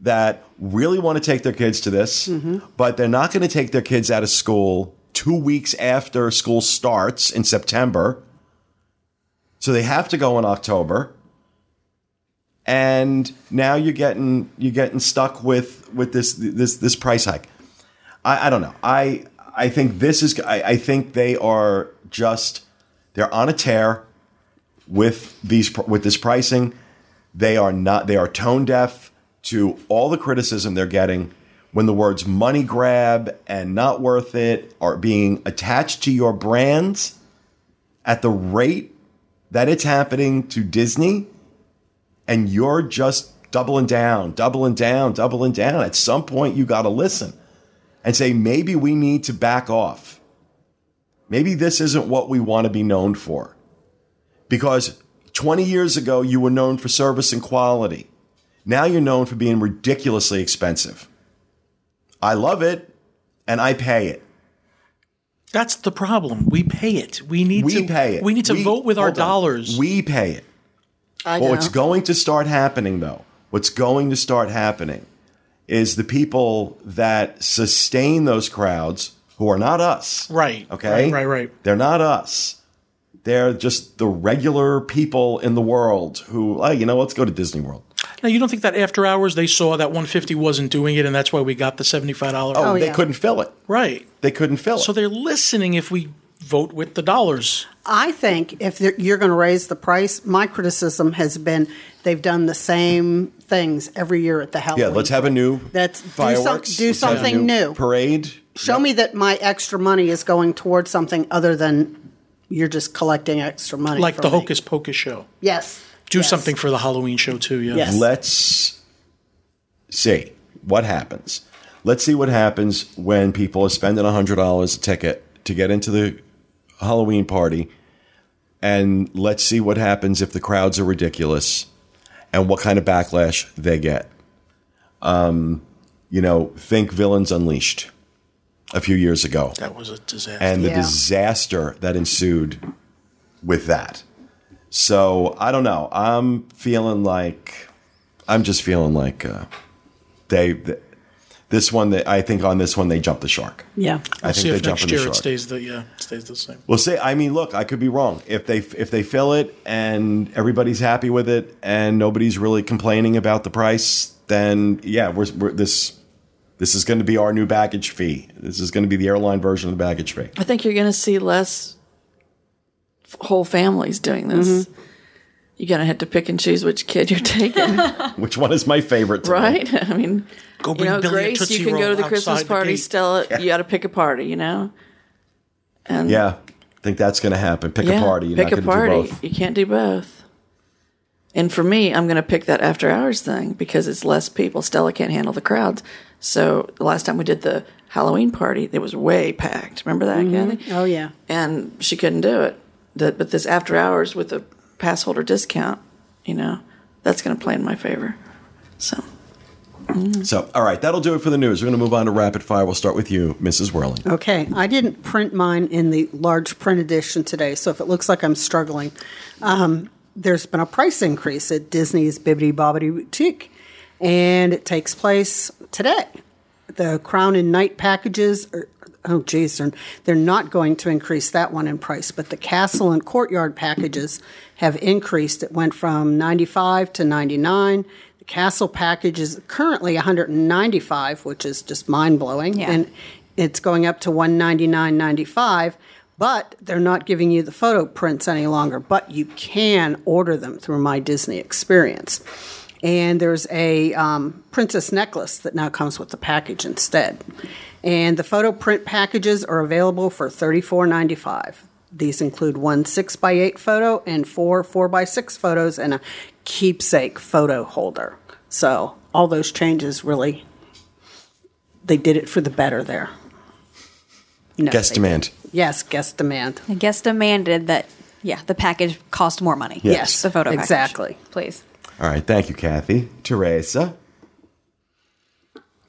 A: that really want to take their kids to this, but they're not going to take their kids out of school two weeks after school starts in September. So they have to go in October and now you're getting you're getting stuck with with this this this price hike. I, I don't know. I I think this is I, I think they are just they're on a tear with these with this pricing. They are not they are tone deaf to all the criticism they're getting when the words money grab and not worth it are being attached to your brands at the rate that it's happening to Disney and you're just doubling down, doubling down, doubling down. At some point, you got to listen and say, maybe we need to back off. Maybe this isn't what we want to be known for. Because 20 years ago, you were known for service and quality. Now you're known for being ridiculously expensive. I love it and I pay it.
E: That's the problem. We pay it. We need
A: We
E: to
A: pay it.
E: We need to
A: We-
E: vote with our
A: on.
E: dollars.
A: We pay it.
B: I know.
A: What's going to start happening, though, what's going to start happening is the people that sustain those crowds who are not us.
E: Right,
A: Okay.
E: right, right, right.
A: They're not us. They're just the regular people in the world who, oh, you know, let's go to Disney World.
E: Now, you don't think that after hours they saw that 150 wasn't doing it, and that's why we got the 75 dollar?
A: Oh,
B: Oh,
A: they
B: yeah.
A: couldn't fill it.
E: right.
A: They couldn't fill it.
E: So they're listening if we vote with the dollars.
B: I think if you're going to raise the price, my criticism has been they've done the same things every year at the Halloween.
A: Yeah, let's have a new
B: That's do, some,
A: fireworks.
B: do
A: Let's have a
B: something new.
A: Parade.
B: Show me that my extra money is going towards something other than you're just collecting extra money.
E: Like the
B: me.
E: Hocus Pocus show.
B: Yes.
E: Do
B: Yes.
E: something for the Halloween show too. Yeah.
B: Yes.
A: let's see what happens. Let's see what happens when people are spending $100 a ticket to get into the Halloween party. And let's see what happens if the crowds are ridiculous and what kind of backlash they get. Um, you know, think Villains Unleashed a few years ago
E: That was a disaster.
A: and the
B: Yeah.
A: disaster that ensued with that. So I don't know. I'm feeling like I'm just feeling like uh, they th- this one that I think on this one they jumped the shark.
B: Yeah.
A: I
E: See
A: think they
E: if
A: jumped
E: next
A: the
E: year it
A: shark.
E: stays the yeah stays the same.
A: We'll see. I mean, look, I could be wrong. If they if they fill it and everybody's happy with it and nobody's really complaining about the price, then yeah, we're, we're this this is going to be our new baggage fee. This is going to be the airline version of the baggage fee.
C: I think you're going to see less f- whole families doing this. Mm-hmm. You're going to have to pick and choose which kid you're taking,
A: Which one is my favorite? today?
C: right? I mean,
E: Go
C: you
E: bring
C: know,
E: Billy
C: Grace, you can go to the Christmas
E: outside the
C: party.
E: gate.
C: Stella, you got to pick a party, you know? And
A: Yeah, I think that's going to happen. Pick
C: yeah,
A: a party. You're
C: pick
A: not
C: a
A: going do
C: party.
A: both.
C: You can't do both. And for me, I'm going to pick that after hours thing because it's less people. Stella can't handle the crowds. So the last time we did the Halloween party, it was way packed. Remember that, mm-hmm. Kathy?
B: Oh yeah.
C: And she couldn't do it. That, but this after hours with a pass holder discount, you know, that's going to play in my favor. So
A: So, all right, that'll do it for the news. We're going to move on to rapid fire. We'll start with you, Mrs. Werling.
B: Okay, I didn't print mine in the large print edition today, so if it looks like I'm struggling, um, there's been a price increase at Disney's Bibbidi Bobbidi Boutique, and it takes place today. The Crown and Knight packages are. Oh, geez, they're, they're not going to increase that one in price, but the Castle and Courtyard packages have increased. It went from 95 to 99. The Castle package is currently 195, which is just mind blowing.
F: Yeah.
B: And it's going up to 199.95 but they're not giving you the photo prints any longer but you can order them through my disney experience and there's a um, princess necklace that now comes with the package instead and the photo print packages are available for $34.95 these include one 6 by 8 photo and four 4 by 6 photos and a keepsake photo holder so all those changes really they did it for the better there no,
A: Guest demand.
B: didn't. Yes, guest demand.
F: I guess demanded that, yeah, the package cost more money.
B: Yes,
F: The photo package.
B: exactly.
F: Please.
A: All right, thank you, Kathy. Teresa.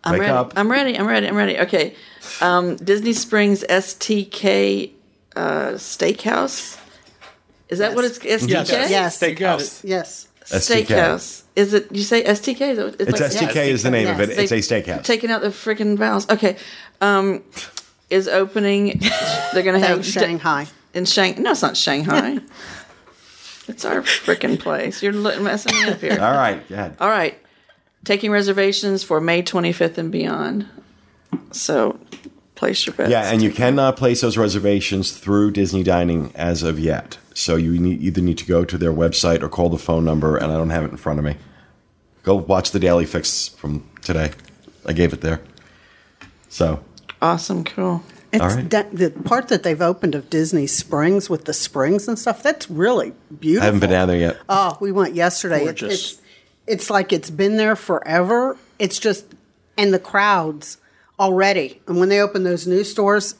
C: I'm
A: Wake
C: ready.
A: up.
C: I'm ready. I'm ready. I'm ready. Okay. Um, Disney Springs STK uh, Steakhouse. Is that what it's STK?
E: Yes.
B: Yes,
E: You got it.
B: yes.
A: STK.
C: Steakhouse. Is it? You say STK? Is it-
A: It's
C: like-
A: STK is the name of it.
B: Yes.
A: It's a steakhouse.
C: Taking out the freaking vowels. Okay. Um, is opening. They're going to
B: Hey,
C: have
B: Shanghai.
C: in Shanghai. No, it's not Shanghai. it's our freaking place. You're messing me up here.
A: All right, yeah.
C: All right. Taking reservations for May 25th and beyond. So place your bets.
A: Yeah, and you cannot uh, place those reservations through Disney Dining as of yet. So you need, either need to go to their website or call the phone number, and I don't have it in front of me. Go watch the Daily Fix from today. I gave it there. So,
C: Awesome. Cool.
B: It's
A: All right.
B: that- the part that they've opened of Disney Springs with the springs and stuff. That's really beautiful.
A: I haven't been down there yet.
B: Oh, we went yesterday. It-
E: Gorgeous.
B: it's it's like it's been there forever. It's just and the crowds already. And when they open those new stores,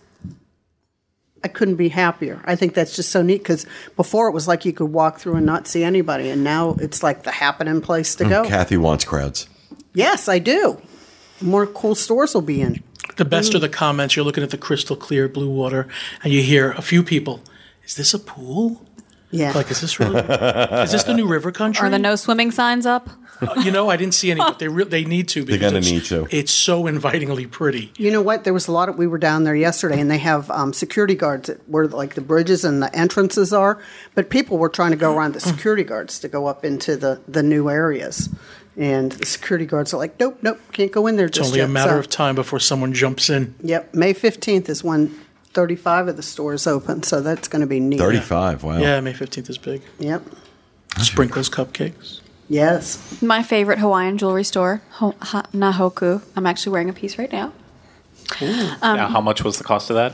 B: I couldn't be happier. I think that's just so neat because before it was like you could walk through and not see anybody, and now it's like the happening place to mm, go.
A: Kathy wants crowds.
B: Yes, I do. More cool stores will be in.
E: The best are the comments. You're looking at the crystal clear blue water, and you hear a few people. Is this a pool?
B: Yeah.
E: Like, is this really? is this the new river country?
F: Are the no swimming signs up?
E: You know, I didn't see any, but they re- they need to. They're
A: gonna need to.
E: It's so invitingly pretty.
B: You know what? There was a lot of. We were down there yesterday, and they have um, security guards at where like the bridges and the entrances are. But people were trying to go around the security guards to go up into the the new areas, and the security guards are like, "Nope, nope, can't go in there."
E: It's
B: just
E: only a matter
B: So-
E: of time before someone jumps in.
B: Yep, May fifteenth is when thirty-five of the stores open, so that's going to be neat.
A: 35, wow.
E: Yeah, May 15th is big.
B: Yep.
E: Sprinkles cupcakes.
B: Yes.
F: My favorite Hawaiian jewelry store, Ho- ha- Nahoku. I'm actually wearing a piece right now.
D: Um, now, how much was the cost of that?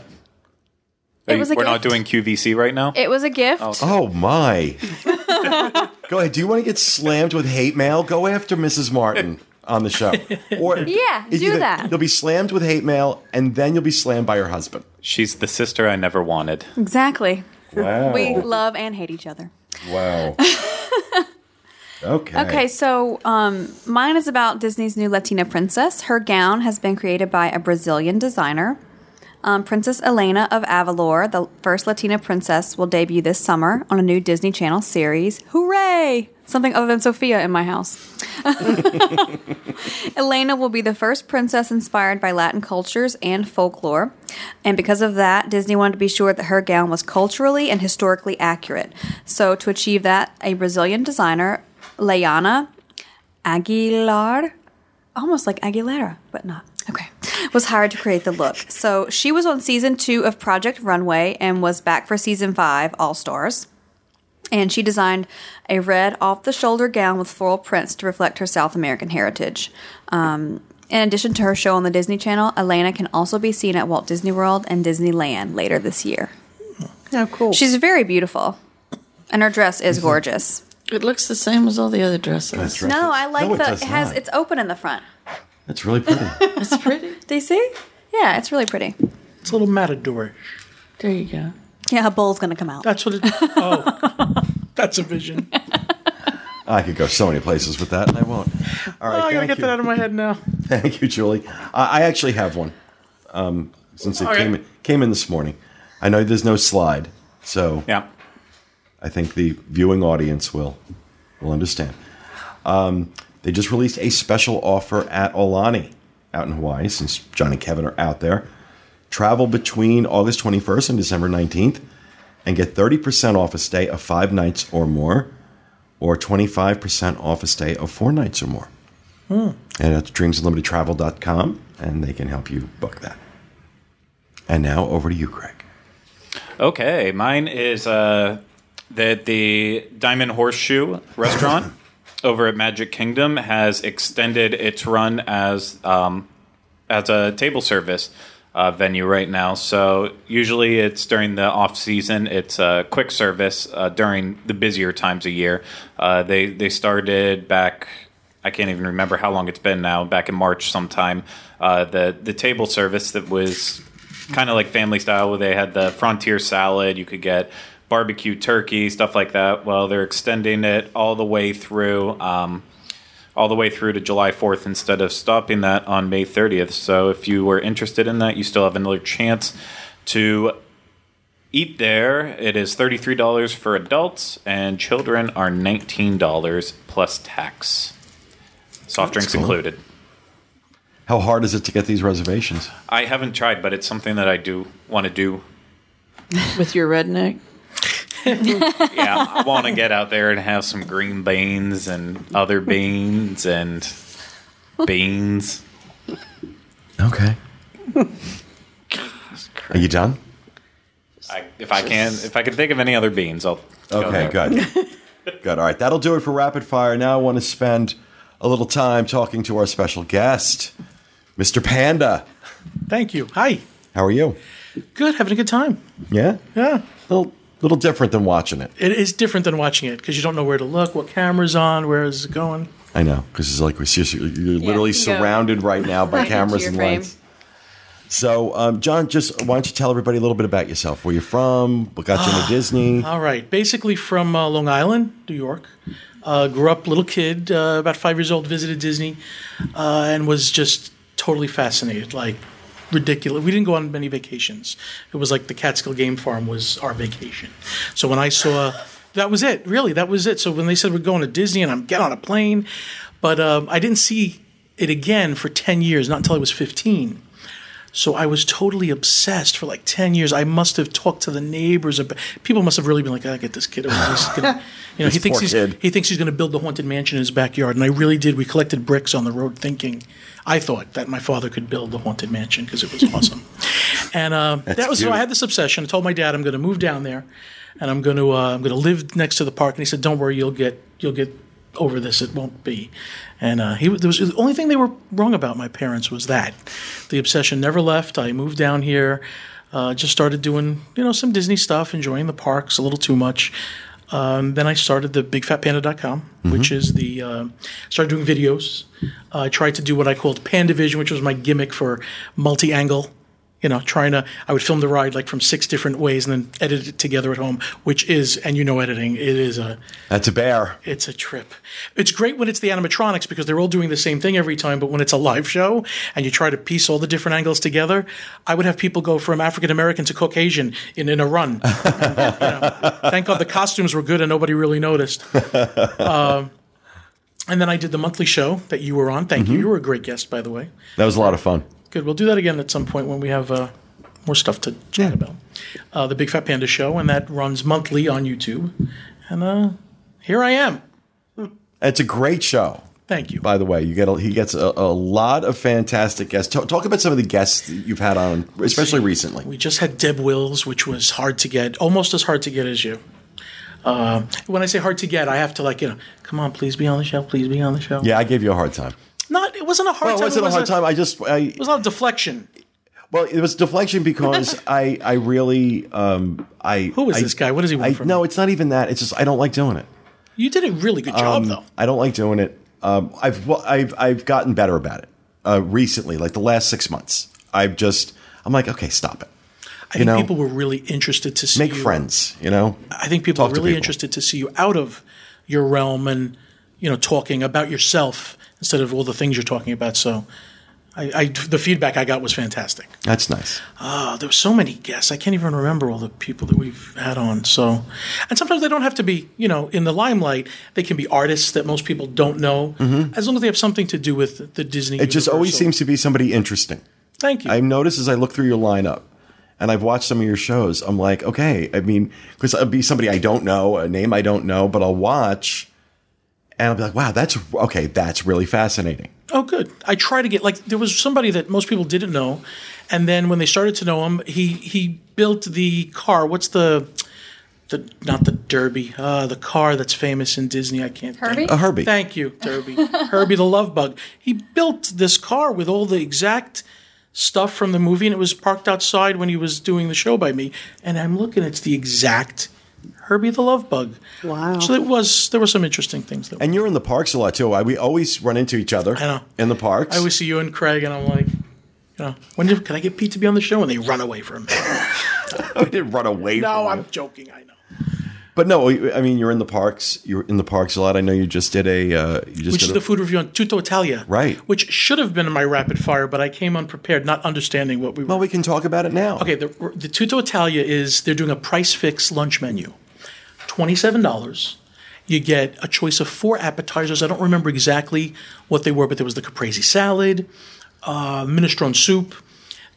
D: Are
F: It was
D: you-
F: a
D: we're not doing QVC right now.
F: It was a gift.
A: Oh, oh my. go ahead. Do you want to get slammed with hate mail? Go after Mrs. Martin on the show. Or
F: Yeah, do
A: either
F: that.
A: You'll be slammed with hate mail, and then you'll be slammed by your husband.
D: She's the sister I never wanted.
F: Exactly.
A: Wow.
F: We love and hate each other.
A: Wow. okay.
F: Okay, so um, mine is about Disney's new Latina princess. Her gown has been created by a Brazilian designer. Um, princess Elena of Avalor, the first Latina princess, will debut this summer on a new Disney Channel series. Hooray! Something other than Sophia in my house. Elena will be the first princess inspired by Latin cultures and folklore. And because of that, Disney wanted to be sure that her gown was culturally and historically accurate. So, to achieve that, a Brazilian designer, Leana Aguilar, almost like Aguilera, but not. Okay. Was hired to create the look. So, she was on season two of Project Runway and was back for season five, All Stars and she designed a red off the shoulder gown with floral prints to reflect her South American heritage. Um, in addition to her show on the Disney Channel, Elena can also be seen at Walt Disney World and Disneyland later this year.
B: Oh, cool.
F: She's very beautiful, and her dress is gorgeous.
C: It looks the same as all the other dresses.
A: That's right.
F: No, I like
A: No, it
F: the.
A: does
F: It has.
A: not.
F: It's open in the front.
A: It's really pretty.
C: It's pretty.
F: Do you see? Yeah, it's really pretty.
E: It's a little matador.
C: There you go.
F: Yeah, a bull's gonna come out.
E: That's what it. Oh, that's a vision.
A: I could go so many places with that, and I won't. All right,
E: Oh, I gotta get
A: you.
E: that out of my head now.
A: Thank you, Julie. I I actually have one. Um, since it
E: All right.
A: came in, came in this morning, I know there's no slide, so
D: Yeah.
A: I think the viewing audience will will understand. Um, they just released a special offer at Aulani out in Hawaii, since John and Kevin are out there. Travel between August 21st and December 19th, and get 30% off a stay of five nights or more, or 25% off a stay of four nights or more. And that's dreamsunlimitedtravel.com, and they can help you book that. And now over to you, Craig.
D: Okay, mine is uh, that the Diamond Horseshoe restaurant over at Magic Kingdom has extended its run as um, as a table service uh, venue right now. So usually it's during the off season. It's a quick service uh, during the busier times of year. Uh, they they started back. I can't even remember how long it's been now. Back in March sometime. Uh, the the table service that was kind of like family style where they had the frontier salad you could get barbecue turkey stuff like that well they're extending it all the way through um, all the way through to july 4th instead of stopping that on may 30th so if you were interested in that you still have another chance to eat there it is $33 for adults and children are $19 plus tax soft drinks
A: cool.
D: included
A: How hard is it to get these reservations?
D: i haven't tried but it's something that i do want to do
C: With your redneck.
D: yeah, I want to get out there and have some green beans and other beans and beans.
A: Okay. Are you done?
D: I, if I can, if I can think of any other beans, I'll.
A: Okay,
D: there.
A: good. good. All right, that'll do it for rapid fire. Now I want to spend a little time talking to our special guest, Mr. Panda.
E: Thank you. Hi.
A: How are you?
E: Good. Having a good time.
A: Yeah,
E: Yeah.
A: little little different than watching it.
E: It is different than watching it because you don't know where to look, what camera's on, where is it going.
A: I know because it's like we're seriously, you're literally
F: you go
A: surrounded right now by cameras and
F: frame.
A: lights. So, um, John, just why don't you tell everybody a little bit about yourself? Where you're from? What got you into Disney?
E: All right. Basically from uh, Long Island, New York. Uh, grew up, little kid, uh, about five years old, visited Disney, uh, and was just totally fascinated. Like, ridiculous. We didn't go on many vacations. It was like the Catskill Game Farm was our vacation. So when I saw, that was it. Really, that was it. So when they said we're going to Disney and I'm get on a plane, but um, I didn't see it again for ten years, not until I was fifteen. So I was totally obsessed for like 10 years. I must have talked to the neighbors. About, people must have really been like, I get this kid. gonna-" you know, he thinks he thinks he's going to build the haunted mansion in his backyard, and I really did. We collected bricks on the road, thinking I thought that my father could build the haunted mansion because it was awesome. and uh, that was so. I had this obsession. I told my dad I'm going to move down there, and I'm going to uh, I'm going to live next to the park. And he said, Don't worry, you'll get you'll get over this. It won't be. And uh, he there was the only thing they were wrong about. My parents was that the obsession never left. I moved down here, uh, just started doing you know some Disney stuff, enjoying the parks a little too much. Um, then I started the BigFatPanda.com, which is the uh, started doing videos. I tried to do what I called Pandavision, which was my gimmick for multi-angle. You know, trying to I would film the ride like from six different ways and then edit it together at home, which is and you know editing it is a
A: That's a bear.
E: it's a trip. It's great when it's the animatronics because they're all doing the same thing every time, but when it's a live show and you try to piece all the different angles together, I would have people go from African American to Caucasian in, in a run. And, you know, thank God the costumes were good and nobody really noticed. Um, and then I did the monthly show that you were on. Thank you. You were a great guest, by the way.
A: That was a lot of fun.
E: Good. We'll do that again at some point when we have uh, more stuff to chat about. Uh, the Big Fat Panda Show, and that runs monthly on YouTube. And uh, here I am.
A: It's a great show.
E: Thank you.
A: By the way, you get a, he gets a, a lot of fantastic guests. Talk, talk about some of the guests you've had on, especially recently.
E: We just had Deb Wills, which was hard to get, almost as hard to get as you. Uh, when I say hard to get, I have to like you know, come on, please be on the show, please be on the show.
A: Yeah, I gave you a hard time.
E: Not, it wasn't a hard
A: Well, it
E: time.
A: wasn't a
E: was
A: hard time. I just, I,
E: It was not a lot of deflection.
A: well, it was deflection because I, I really, um, I.
E: Who is
A: I-
E: this guy? What does he want
A: I,
E: from
A: No,
E: me?
A: it's not even that. It's just I don't like doing it.
E: You did a really good job, though.
A: I don't like doing it. Um, I've well, I've I've gotten better about it uh, recently, like the last six months. I've just I'm like, okay, stop it.
E: I think people were really interested to see
A: Make
E: you.
A: friends. You know,
E: I think people
A: Talk
E: are really
A: people.
E: interested to see you out of your realm and you know talking about yourself instead of all the things you're talking about. So, I, I the feedback I got was fantastic.
A: that's nice.
E: Oh, there were so many guests. I can't even remember all the people that we've had on. So, and sometimes they don't have to be, you know, in the limelight. They can be artists that most people don't know, as long as they have something to do with the Disney.
A: Mm-hmm. It just always seems to be somebody interesting.
E: Thank you.
A: I notice as I look through your lineup, and I've watched some of your shows. I'm like, okay. I mean, because I'll be somebody I don't know, a name I don't know, but I'll watch, and I'll be like, wow, that's okay. That's really fascinating.
E: Oh, good. I try to get like there was somebody that most people didn't know, and then when they started to know him, he he built the car. What's the the not the Derby? Uh, the car that's famous in Disney. I can't. think.
F: Herbie?
A: A Herbie.
E: Thank you, Derby. Herbie the Love Bug. He built this car with all the exact stuff from the movie, and it was parked outside when he was doing the show by me. And I'm looking, it's the exact Herbie the Love Bug.
B: Wow.
E: So it was there were some interesting things. That
A: And you're in the parks a lot too. I, we always run into each other.
E: I know.
A: in the parks.
E: I always see you and Craig, and I'm like, you know, when did, can I get Pete to be on the show? And they run away from me.
A: I didn't run away.
E: no,
A: from
E: I'm
A: you.
E: joking. I know.
A: But no, I mean you're in the parks. You're in the parks a lot. I know you just did a. Uh, you just
E: Which
A: did
E: is
A: a,
E: the food review on Tutto Italia.
A: Right.
E: Which should have been in my rapid fire, but I came unprepared, not understanding what we were.
A: Well, we can talk about it now.
E: Okay, the, the Tutto Italia is they're doing a price fix lunch menu, twenty seven dollars. You get a choice of four appetizers. I don't remember exactly what they were, but there was the caprese salad, uh, minestrone soup.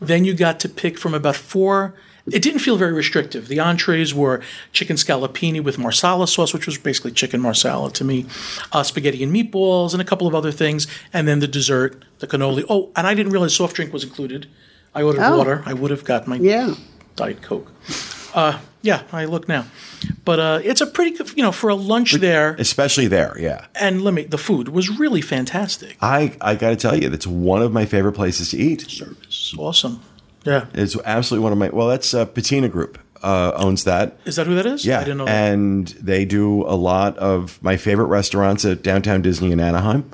E: Then you got to pick from about four. It didn't feel very restrictive. The entrees were chicken scallopini with marsala sauce, which was basically chicken marsala to me, uh, spaghetti and meatballs, and a couple of other things. And then the dessert, the cannoli. Oh, and I didn't realize soft drink was included. I ordered
B: Oh.
E: water. I would have got my
B: Yeah.
E: Diet Coke. Uh, yeah, I look now, but uh, it's a pretty good, you know for a lunch there.
A: especially there. Yeah,
E: And let me, the food was really fantastic.
A: I I got to tell you, that's one of my favorite places to eat.
E: It's awesome. Yeah,
A: It's absolutely one of my. Well, that's uh, Patina Group uh, owns that.
E: is that who that is?
A: Yeah,
E: I didn't know. that.
A: and they do a lot of my favorite restaurants at downtown Disney in Anaheim.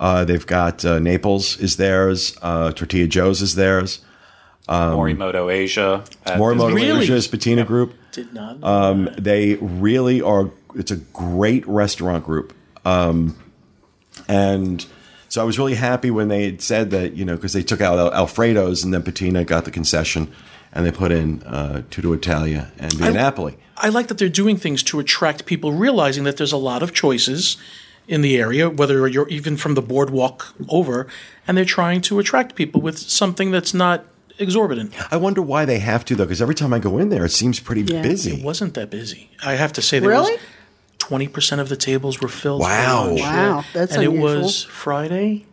A: Uh, they've got uh, Naples is theirs, uh, Tortilla Joe's is theirs,
D: Morimoto Asia.
A: Morimoto
D: Disney.
E: Really?
A: Asia's Patina Group.
E: Did not. know
A: Um,
E: that.
A: they really are. It's a great restaurant group, um, and so I was really happy when they had said that you know because they took out Alfredo's and then Patina got the concession, and they put in uh, Tutto Italia and Via Napoli.
E: I like that they're doing things to attract people, realizing that there's a lot of choices in the area, whether you're even from the boardwalk over, and they're trying to attract people with something that's not exorbitant.
A: I wonder why they have to though, because every time I go in there, it seems pretty
B: Yeah.
A: busy.
E: It wasn't that busy. I have to say, there
B: Really?
E: was twenty percent of the tables were filled.
A: Wow.
B: Wow, that's
E: and
B: unusual.
E: it was Friday,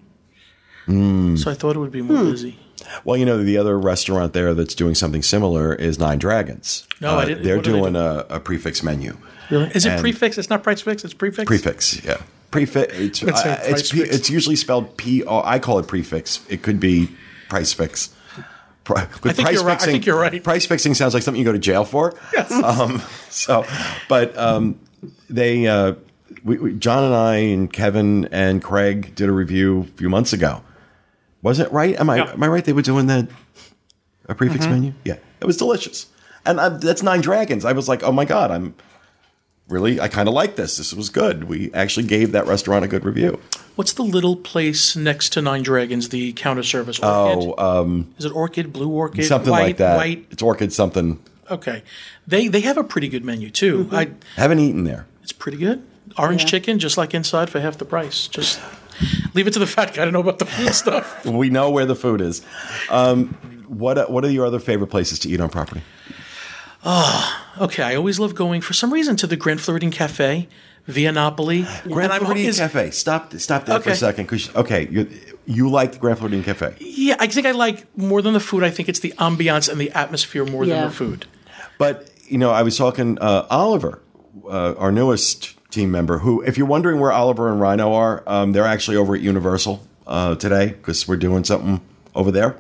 A: Hmm.
E: so I thought it would be more busy.
A: Well, you know, the other restaurant there that's doing something similar is Nine Dragons. Uh,
E: No, I didn't-
A: They're
E: what do they
A: doing
E: do?
A: a, a prefix menu.
E: Really? Is it
A: And-
E: prefix? It's not price fix. It's prefix.
A: Prefix, yeah. Prefix. It's,
E: Let's
A: uh, it's, P,
E: fix.
A: it's usually spelled P. O- I call it prefix. It could be price fix.
E: I think you're right. I think you're right.
A: Price fixing sounds like something you go to jail for. Yes. Um, so, but um, they, uh, we, we, John and I and Kevin and Craig did a review a few months ago. Was it right? Am I
D: Yeah.
A: am I right? They were doing that a
E: Mm-hmm.
A: prefix menu. Yeah, it was delicious, and I, that's Nine Dragons. I was like, oh my god, I'm really I kind of like this. This was good. We actually gave that restaurant a good review.
E: What's the little place next to Nine Dragons? The counter service. Orchid?
A: Oh, um,
E: is it Orchid? Blue Orchid?
A: something
E: white,
A: like that.
E: White.
A: It's Orchid something.
E: Okay, they they have a pretty good menu too.
A: Mm-hmm.
E: I
A: Haven't eaten there.
E: it's pretty good. Orange
B: Yeah.
E: chicken, just like inside, for half the price. Just leave it to the fat guy to know about the food stuff.
A: We know where the food is. Um, what What are your other favorite places to eat on property?
E: Okay, I always love going for some reason to the Grand Floridian Cafe, Via Napoli.
A: Grand
E: And
A: Floridian
E: is-
A: Cafe. Stop. Stop there for a
E: Okay.
A: second. 'cause- okay, you you like the Grand Floridian Cafe.
E: Yeah, I think I like more than the food. I think it's the ambiance and the atmosphere more
B: Yeah.
E: than the food.
A: But you know, I was talking uh, Oliver, uh, our newest team member. Who, if you're wondering where Oliver and Rhino are, um, they're actually over at Universal uh, today because we're doing something over there.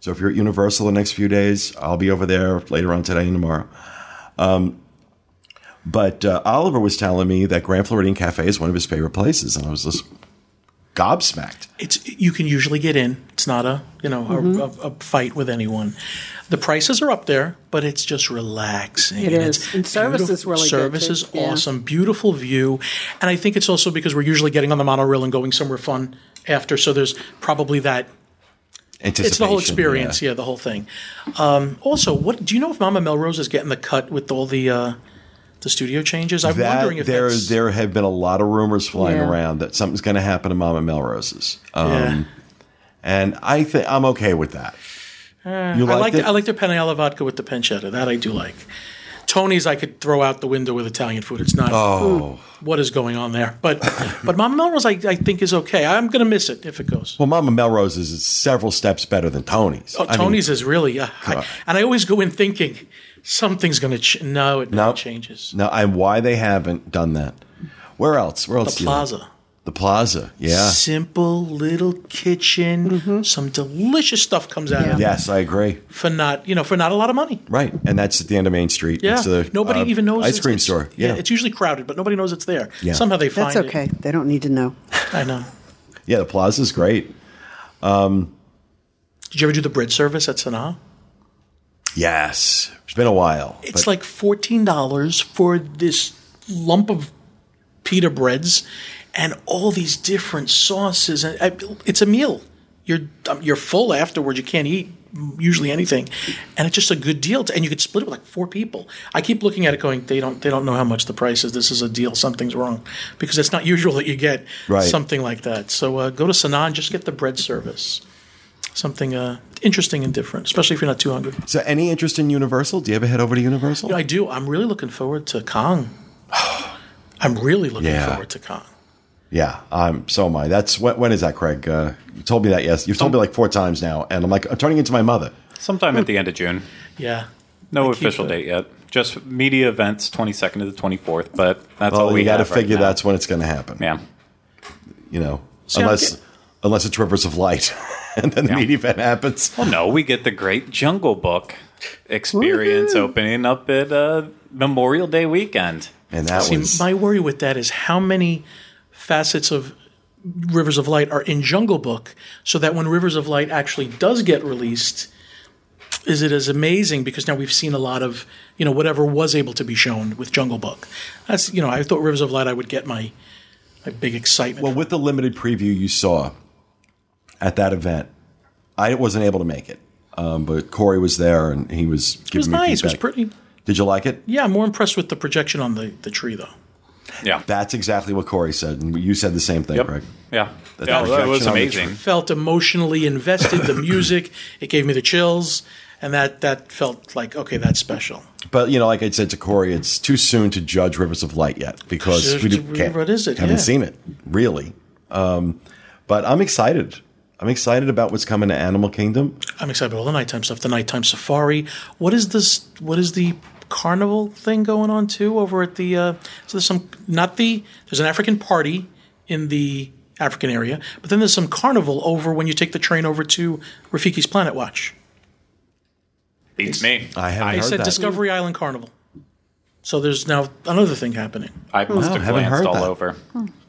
A: So if you're at Universal the next few days, I'll be over there later on today and tomorrow. Um, But uh, Oliver was telling me that Grand Floridian Cafe is one of his favorite places, and I was just gobsmacked.
E: It's you can usually get in. It's not a you know a, a, a fight with anyone. The prices are up there, but it's just relaxing.
B: It
E: and
B: is.
E: it's
B: And service
E: beautiful-
B: is really good,
E: Service
B: too.
E: is
B: Yeah.
E: awesome. Beautiful view, and I think it's also because we're usually getting on the monorail and going somewhere fun after. So there's probably that. It's the whole experience. Yeah, the whole thing. Um, also, what do you know if Mama Melrose is getting the cut with all the uh, the studio changes? I'm
A: That
E: wondering if
A: there
E: that's,
A: there have been a lot of rumors flying
B: Yeah.
A: around that something's going to happen to Mama Melrose's, um,
E: Yeah.
A: and I think I'm okay with that. you
E: Uh, I like
A: it?
E: I like their penne alla vodka with the pancetta. That I do like. Tony's I could throw out the window with Italian food. It's not.
A: Oh.
E: What is going on there? But but Mama Melrose I, I think is okay. I'm going to miss it if it goes.
A: Well, Mama Melrose is several steps better than Tony's.
E: Oh,
A: I mean,
E: Tony's is really. Uh, I, and I always go in thinking something's going to. Ch- no, it
A: no,
E: never changes.
A: No, and why they haven't done that? Where else? Where else?
E: The
A: do you-
E: plaza.
A: The plaza. Yeah.
E: Simple little kitchen. Some delicious stuff comes out of it
A: Yes, I agree.
E: for not you know for not a lot of money.
A: Right, and that's at the end of Main Street.
E: Yeah,
A: It's the,
E: nobody
A: uh,
E: even knows
A: ice
E: it's-
A: cream
E: it's-
A: store. Yeah,
E: it's usually crowded, but nobody knows it's there.
A: Yeah.
E: Somehow they find
B: That's
E: it.
B: okay. They don't need to know.
E: I know.
A: yeah. The plaza's great.
E: Did you ever do the bread service at Sanaa?
A: Yes, it's been a while.
E: It's
A: but-
E: like fourteen dollars for this lump of pita breads and all these different sauces, and it's a meal. You're um, you're full afterwards. You can't eat usually anything, and it's just a good deal. To, and you could split it with like four people. I keep looking at it, going, they don't they don't know how much the price is. This is a deal. Something's wrong because it's not usual that you get
A: Right.
E: something like that. So uh, go to Sanaa and just get the bread service. Something uh, interesting and different, especially if you're not too hungry.
A: so, any interest in Universal? Do you ever head over to Universal?
E: You know, I do. I'm really looking forward to Kong. I'm really looking
A: Yeah.
E: forward to Kong.
A: Yeah, um, so am I. That's when, when is that, Craig? Uh, you told me that. Yes, you've told me like four times now, and I'm like, I'm turning into my mother.
D: Sometime at the end of June.
E: Yeah.
D: No
E: I
D: official date yet. Just media events, 22nd to the 24th, but that's
A: Well,
D: all we
A: got to
D: have right
A: figure that's when it's going to happen.
D: Yeah.
A: You know,
E: See,
A: unless
E: get-
A: unless it's Rivers of Light, and then the
D: Yeah.
A: media event happens.
D: Well, no, we get the Great Jungle Book experience opening up at uh, Memorial Day weekend.
A: And that
E: See,
A: was
E: my worry with that is how many facets of Rivers of Light are in Jungle Book, so that when Rivers of Light actually does get released, is it as amazing? Because now we've seen a lot of you know whatever was able to be shown with Jungle Book. That's you know I thought Rivers of Light I would get my my big excitement.
A: well with the limited preview you saw at that event. I wasn't able to make it, um, but Corey was there, and he was giving
E: it was nice. It was pretty.
A: Did you like it?
E: Yeah, I'm more impressed with the projection on the, the tree though.
D: Yeah.
A: That's exactly what Corey said, and you said the same thing,
D: Yep.
A: Craig.
D: Yeah.
A: That
D: yeah, that
A: projection
D: was
A: on the
D: amazing.
E: felt emotionally invested. The music, it gave me the chills, and that that felt like okay, that's special.
A: But you know, like I said to Corey, it's too soon to judge Rivers of Light yet because
E: Just
A: we do, can't,
E: what is it?
A: haven't
E: Yeah.
A: seen it really. Um, but I'm excited. I'm excited about what's coming to Animal Kingdom.
E: I'm excited about all the nighttime stuff. The nighttime safari. What is this? What is the carnival thing going on too over at the? Uh, so there's some not the. There's an African party in the African area, but then there's some carnival over when you take the train over to Rafiki's Planet Watch.
D: Beats me.
A: I haven't
E: They
A: heard
E: said
A: that.
E: Discovery Island Carnival. So there's now another thing happening.
D: I must have
A: haven't
D: glanced
A: heard
D: all
A: that.
D: over.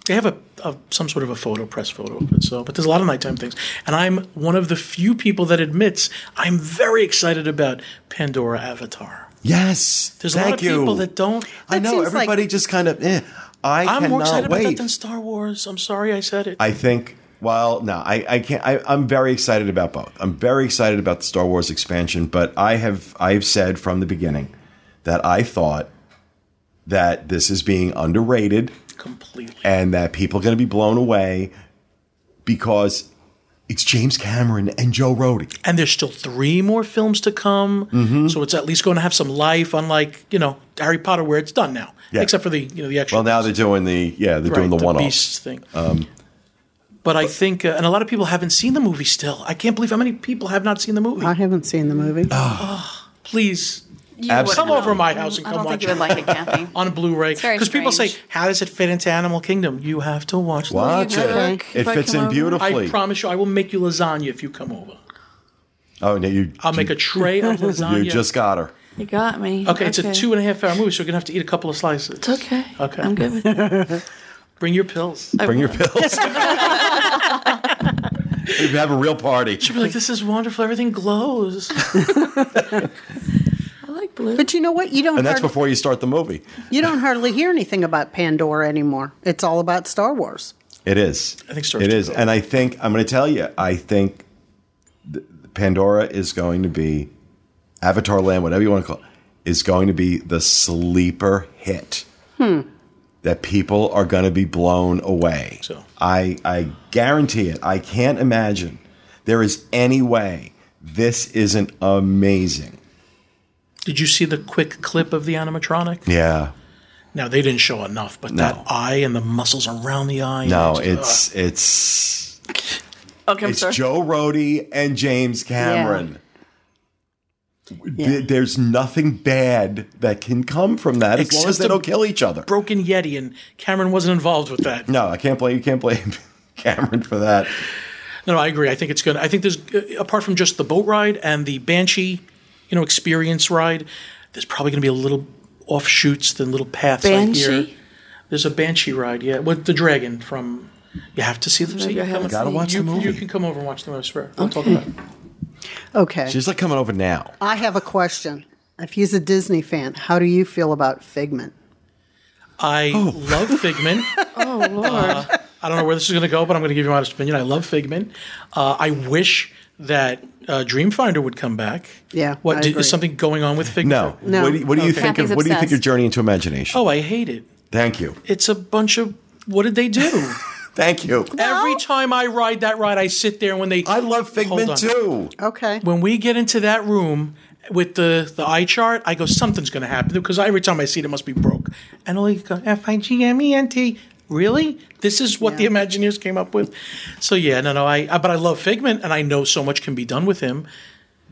E: They have a, a some sort of a photo, press photo of it. So, but there's a lot of nighttime things, and I'm one of the few people that admits I'm very excited about Pandora Avatar.
A: Yes,
E: There's
A: thank
E: a lot of
A: you.
E: people that don't.
A: I
B: That
A: know
B: seems like-
A: everybody just kind of. Eh, I
E: I'm more
A: cannot
E: excited about that than Star Wars. I'm sorry I said it.
A: I think. Well, no, I, I can't. I, I'm very excited about both. I'm very excited about the Star Wars expansion, but I have I've said from the beginning that I thought that this is being underrated
E: completely.
A: and that people are going to be blown away because it's James Cameron and Joe Rohde.
E: And there's still three more films to come,
A: Mm-hmm.
E: so it's at least going to have some life. Unlike you know Harry Potter, where it's done now,
A: Yeah.
E: except for the you know the extra.
A: Well, now they're doing the yeah they're doing the, one off.
E: Beasts thing. but I think, uh, and a lot of people haven't seen the movie still. I can't believe how many people have not seen the movie.
B: I haven't seen the movie.
E: oh Please
F: You
A: Absolutely.
E: come over my house and
F: I
E: come
F: don't think
E: watch
F: you would
E: it.
F: like it, Kathy.
E: on a
F: Blu-ray
E: because people say, "How does it fit into Animal Kingdom?" You have to watch.
A: Watch it.
F: look
A: It
F: I
A: fits in
F: over?
A: beautifully.
E: I promise you, I will make you lasagna if you come over.
A: oh no, you
E: I'll make a tray of lasagna.
A: you just got her.
C: You got me.
E: Okay, it's a two and a half hour movie, so you're gonna have to eat a couple of slices.
C: It's okay.
E: Okay.
C: I'm good with.
E: Bring your pills.
C: I
A: Bring your pills. we have a real party.
E: She'll be like, "This is wonderful. Everything glows."
C: I like blue.
B: But you know what? You don't.
A: And that's
B: hardly,
A: before you start the movie.
B: you don't hardly hear anything about Pandora anymore. It's all about Star Wars.
A: It is.
E: I think Star Wars
A: It
E: is,
A: and I think I'm going to tell you. I think th- Pandora is going to be Avatar Land, whatever you want to call it, is going to be the sleeper hit hmm. that people are going to be blown away.
E: So.
A: I I guarantee it. I can't imagine there is any way this isn't amazing.
E: Did you see the quick clip of the animatronic?
A: Yeah.
E: Now they didn't show enough, but that eye and the muscles around the eye.
A: No,
E: it's,
A: it's it's
C: okay, I'm
A: it's
C: sorry.
A: Joe Rohde and James Cameron. Th- There's nothing bad that can come from that as long as they don't kill each other.
E: broken Yeti, and Cameron wasn't involved with that.
A: No, I can't blame you. Can't blame Cameron for that.
E: No, no, I agree. I think it's good. I think there's uh, apart from just the boat ride and the Banshee, you know, experience ride. There's probably going to be a little offshoots, the little paths I hear.
C: Banshee?
E: There's a Banshee ride, yeah, with the dragon from. You have to see the. See,
C: Maybe I
E: come-
C: haven't
A: Gotta watch
E: you,
A: the movie.
E: you can come over and watch the movie. I swear. We'll talk
C: Okay.
E: about it.
B: Okay.
A: She's like coming over now.
B: I have a question. If he's a Disney fan, how do you feel about Figment?
E: I love Figment.
C: oh Lord.
E: I don't know where this is going to go, but I'm going to give you my honest opinion. I love Figment. Uh, I wish that uh, Dreamfinder would come back.
B: Yeah,
E: What
B: I
E: did-
B: agree.
E: is something going on with Figment?
A: No.
B: No.
A: What do you, what do you
B: Okay.
A: think of what do you think of
F: obsessed.
A: Journey into Imagination?
E: Oh, I hate it.
A: Thank you.
E: It's a bunch of. What did they do?
A: Thank you.
E: Every time I ride that ride, I sit there when they.
A: I love
E: Hold
A: Figment too.
B: Okay.
E: When we get into that room with the the eye chart, I go something's going to happen because every time I see it, it must be broke. And I go F I G M E N T. Really? This is what the Imagineers came up with. So yeah, no, no. I, I but I love Figment, and I know so much can be done with him.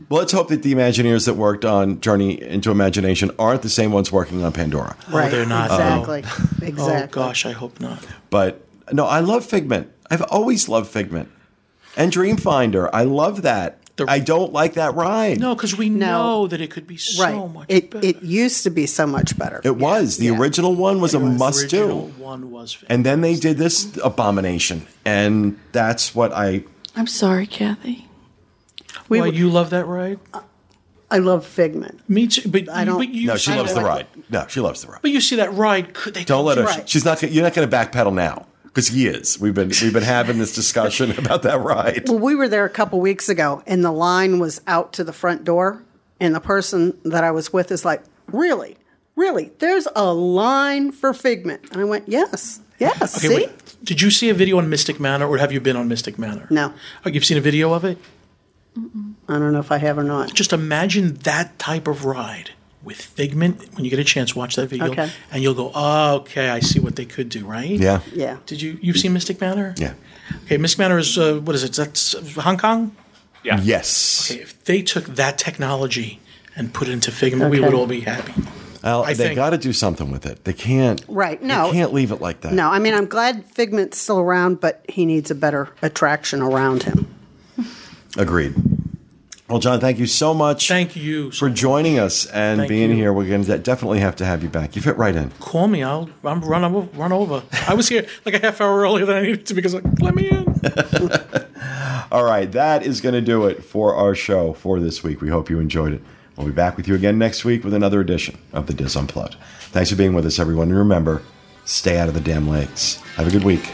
A: Well, let's hope that the Imagineers that worked on Journey into Imagination aren't the same ones working on Pandora.
B: Oh, right.
E: they're not.
B: Exactly.
E: Oh, oh
B: Exactly.
E: Oh, gosh, I hope not.
A: But no, I love Figment. I've always loved Figment. And Dreamfinder. I love that.
E: The-
A: I don't like that ride.
E: No, because we
B: No.
E: know that it could be so
B: Right.
E: much
B: it
E: better.
B: it used to be so much better.
A: It was. The
B: yeah.
A: original one was a must
E: original
A: do.
E: one was.
A: And then they did this abomination. And that's what I
C: I'm sorry, Kathy.
B: We
E: Why
B: were-
E: you love that ride?
B: I love Figment.
E: Me too. But
B: I don't-
E: But you
A: No, she loves the ride. No, she loves the ride.
E: But you see that ride? Could they
A: Don't let her.
B: Right.
A: She's not. You're not going to backpedal now because he is. We've been we've been having this discussion about that ride.
B: Well, we were there a couple weeks ago, and the line was out to the front door, and the person that I was with is like, "Really, really? There's a line for Figment?" And I went, "Yes, yes."
E: Okay,
B: see,
E: wait. Did you see a video on Mystic Manor, or have you been on Mystic Manor?
B: No.
E: Oh, you've seen a video of it.
B: I don't know if I have or not.
E: Just imagine that type of ride with Figment. When you get a chance, watch that video,
B: Okay.
E: and you'll go, oh, "Okay, I see what they could do." Right?
A: Yeah.
B: Yeah.
E: Did you? You've seen Mystic Manor?
A: Yeah.
E: Okay, Mystic Manor is uh, what is it? That's Hong Kong.
D: Yeah.
A: Yes.
E: Okay, if they took that technology and put it into Figment, we would all be happy.
A: Well,
E: I
A: they got to do something with it. They can't.
B: Right, No.
A: They
B: no.
A: can't leave it like that.
B: No, I mean I'm glad Figment's still around, but he needs a better attraction around him.
A: Agreed. Well, John, thank you so much
E: Thank you. So
A: for joining us and
E: Thank
A: being
E: you.
A: here. We're going to definitely have to have you back. You fit right in.
E: call me. I'll I'm run over. Run over. I was here like a half hour earlier than I needed to because like, let me in.
A: All right, that is going to do it for our show for this week. We hope you enjoyed it. We'll be back with you again next week with another edition of the DIS Unplugged. Thanks for being with us, everyone. And remember, stay out of the damn lakes. Have a good week.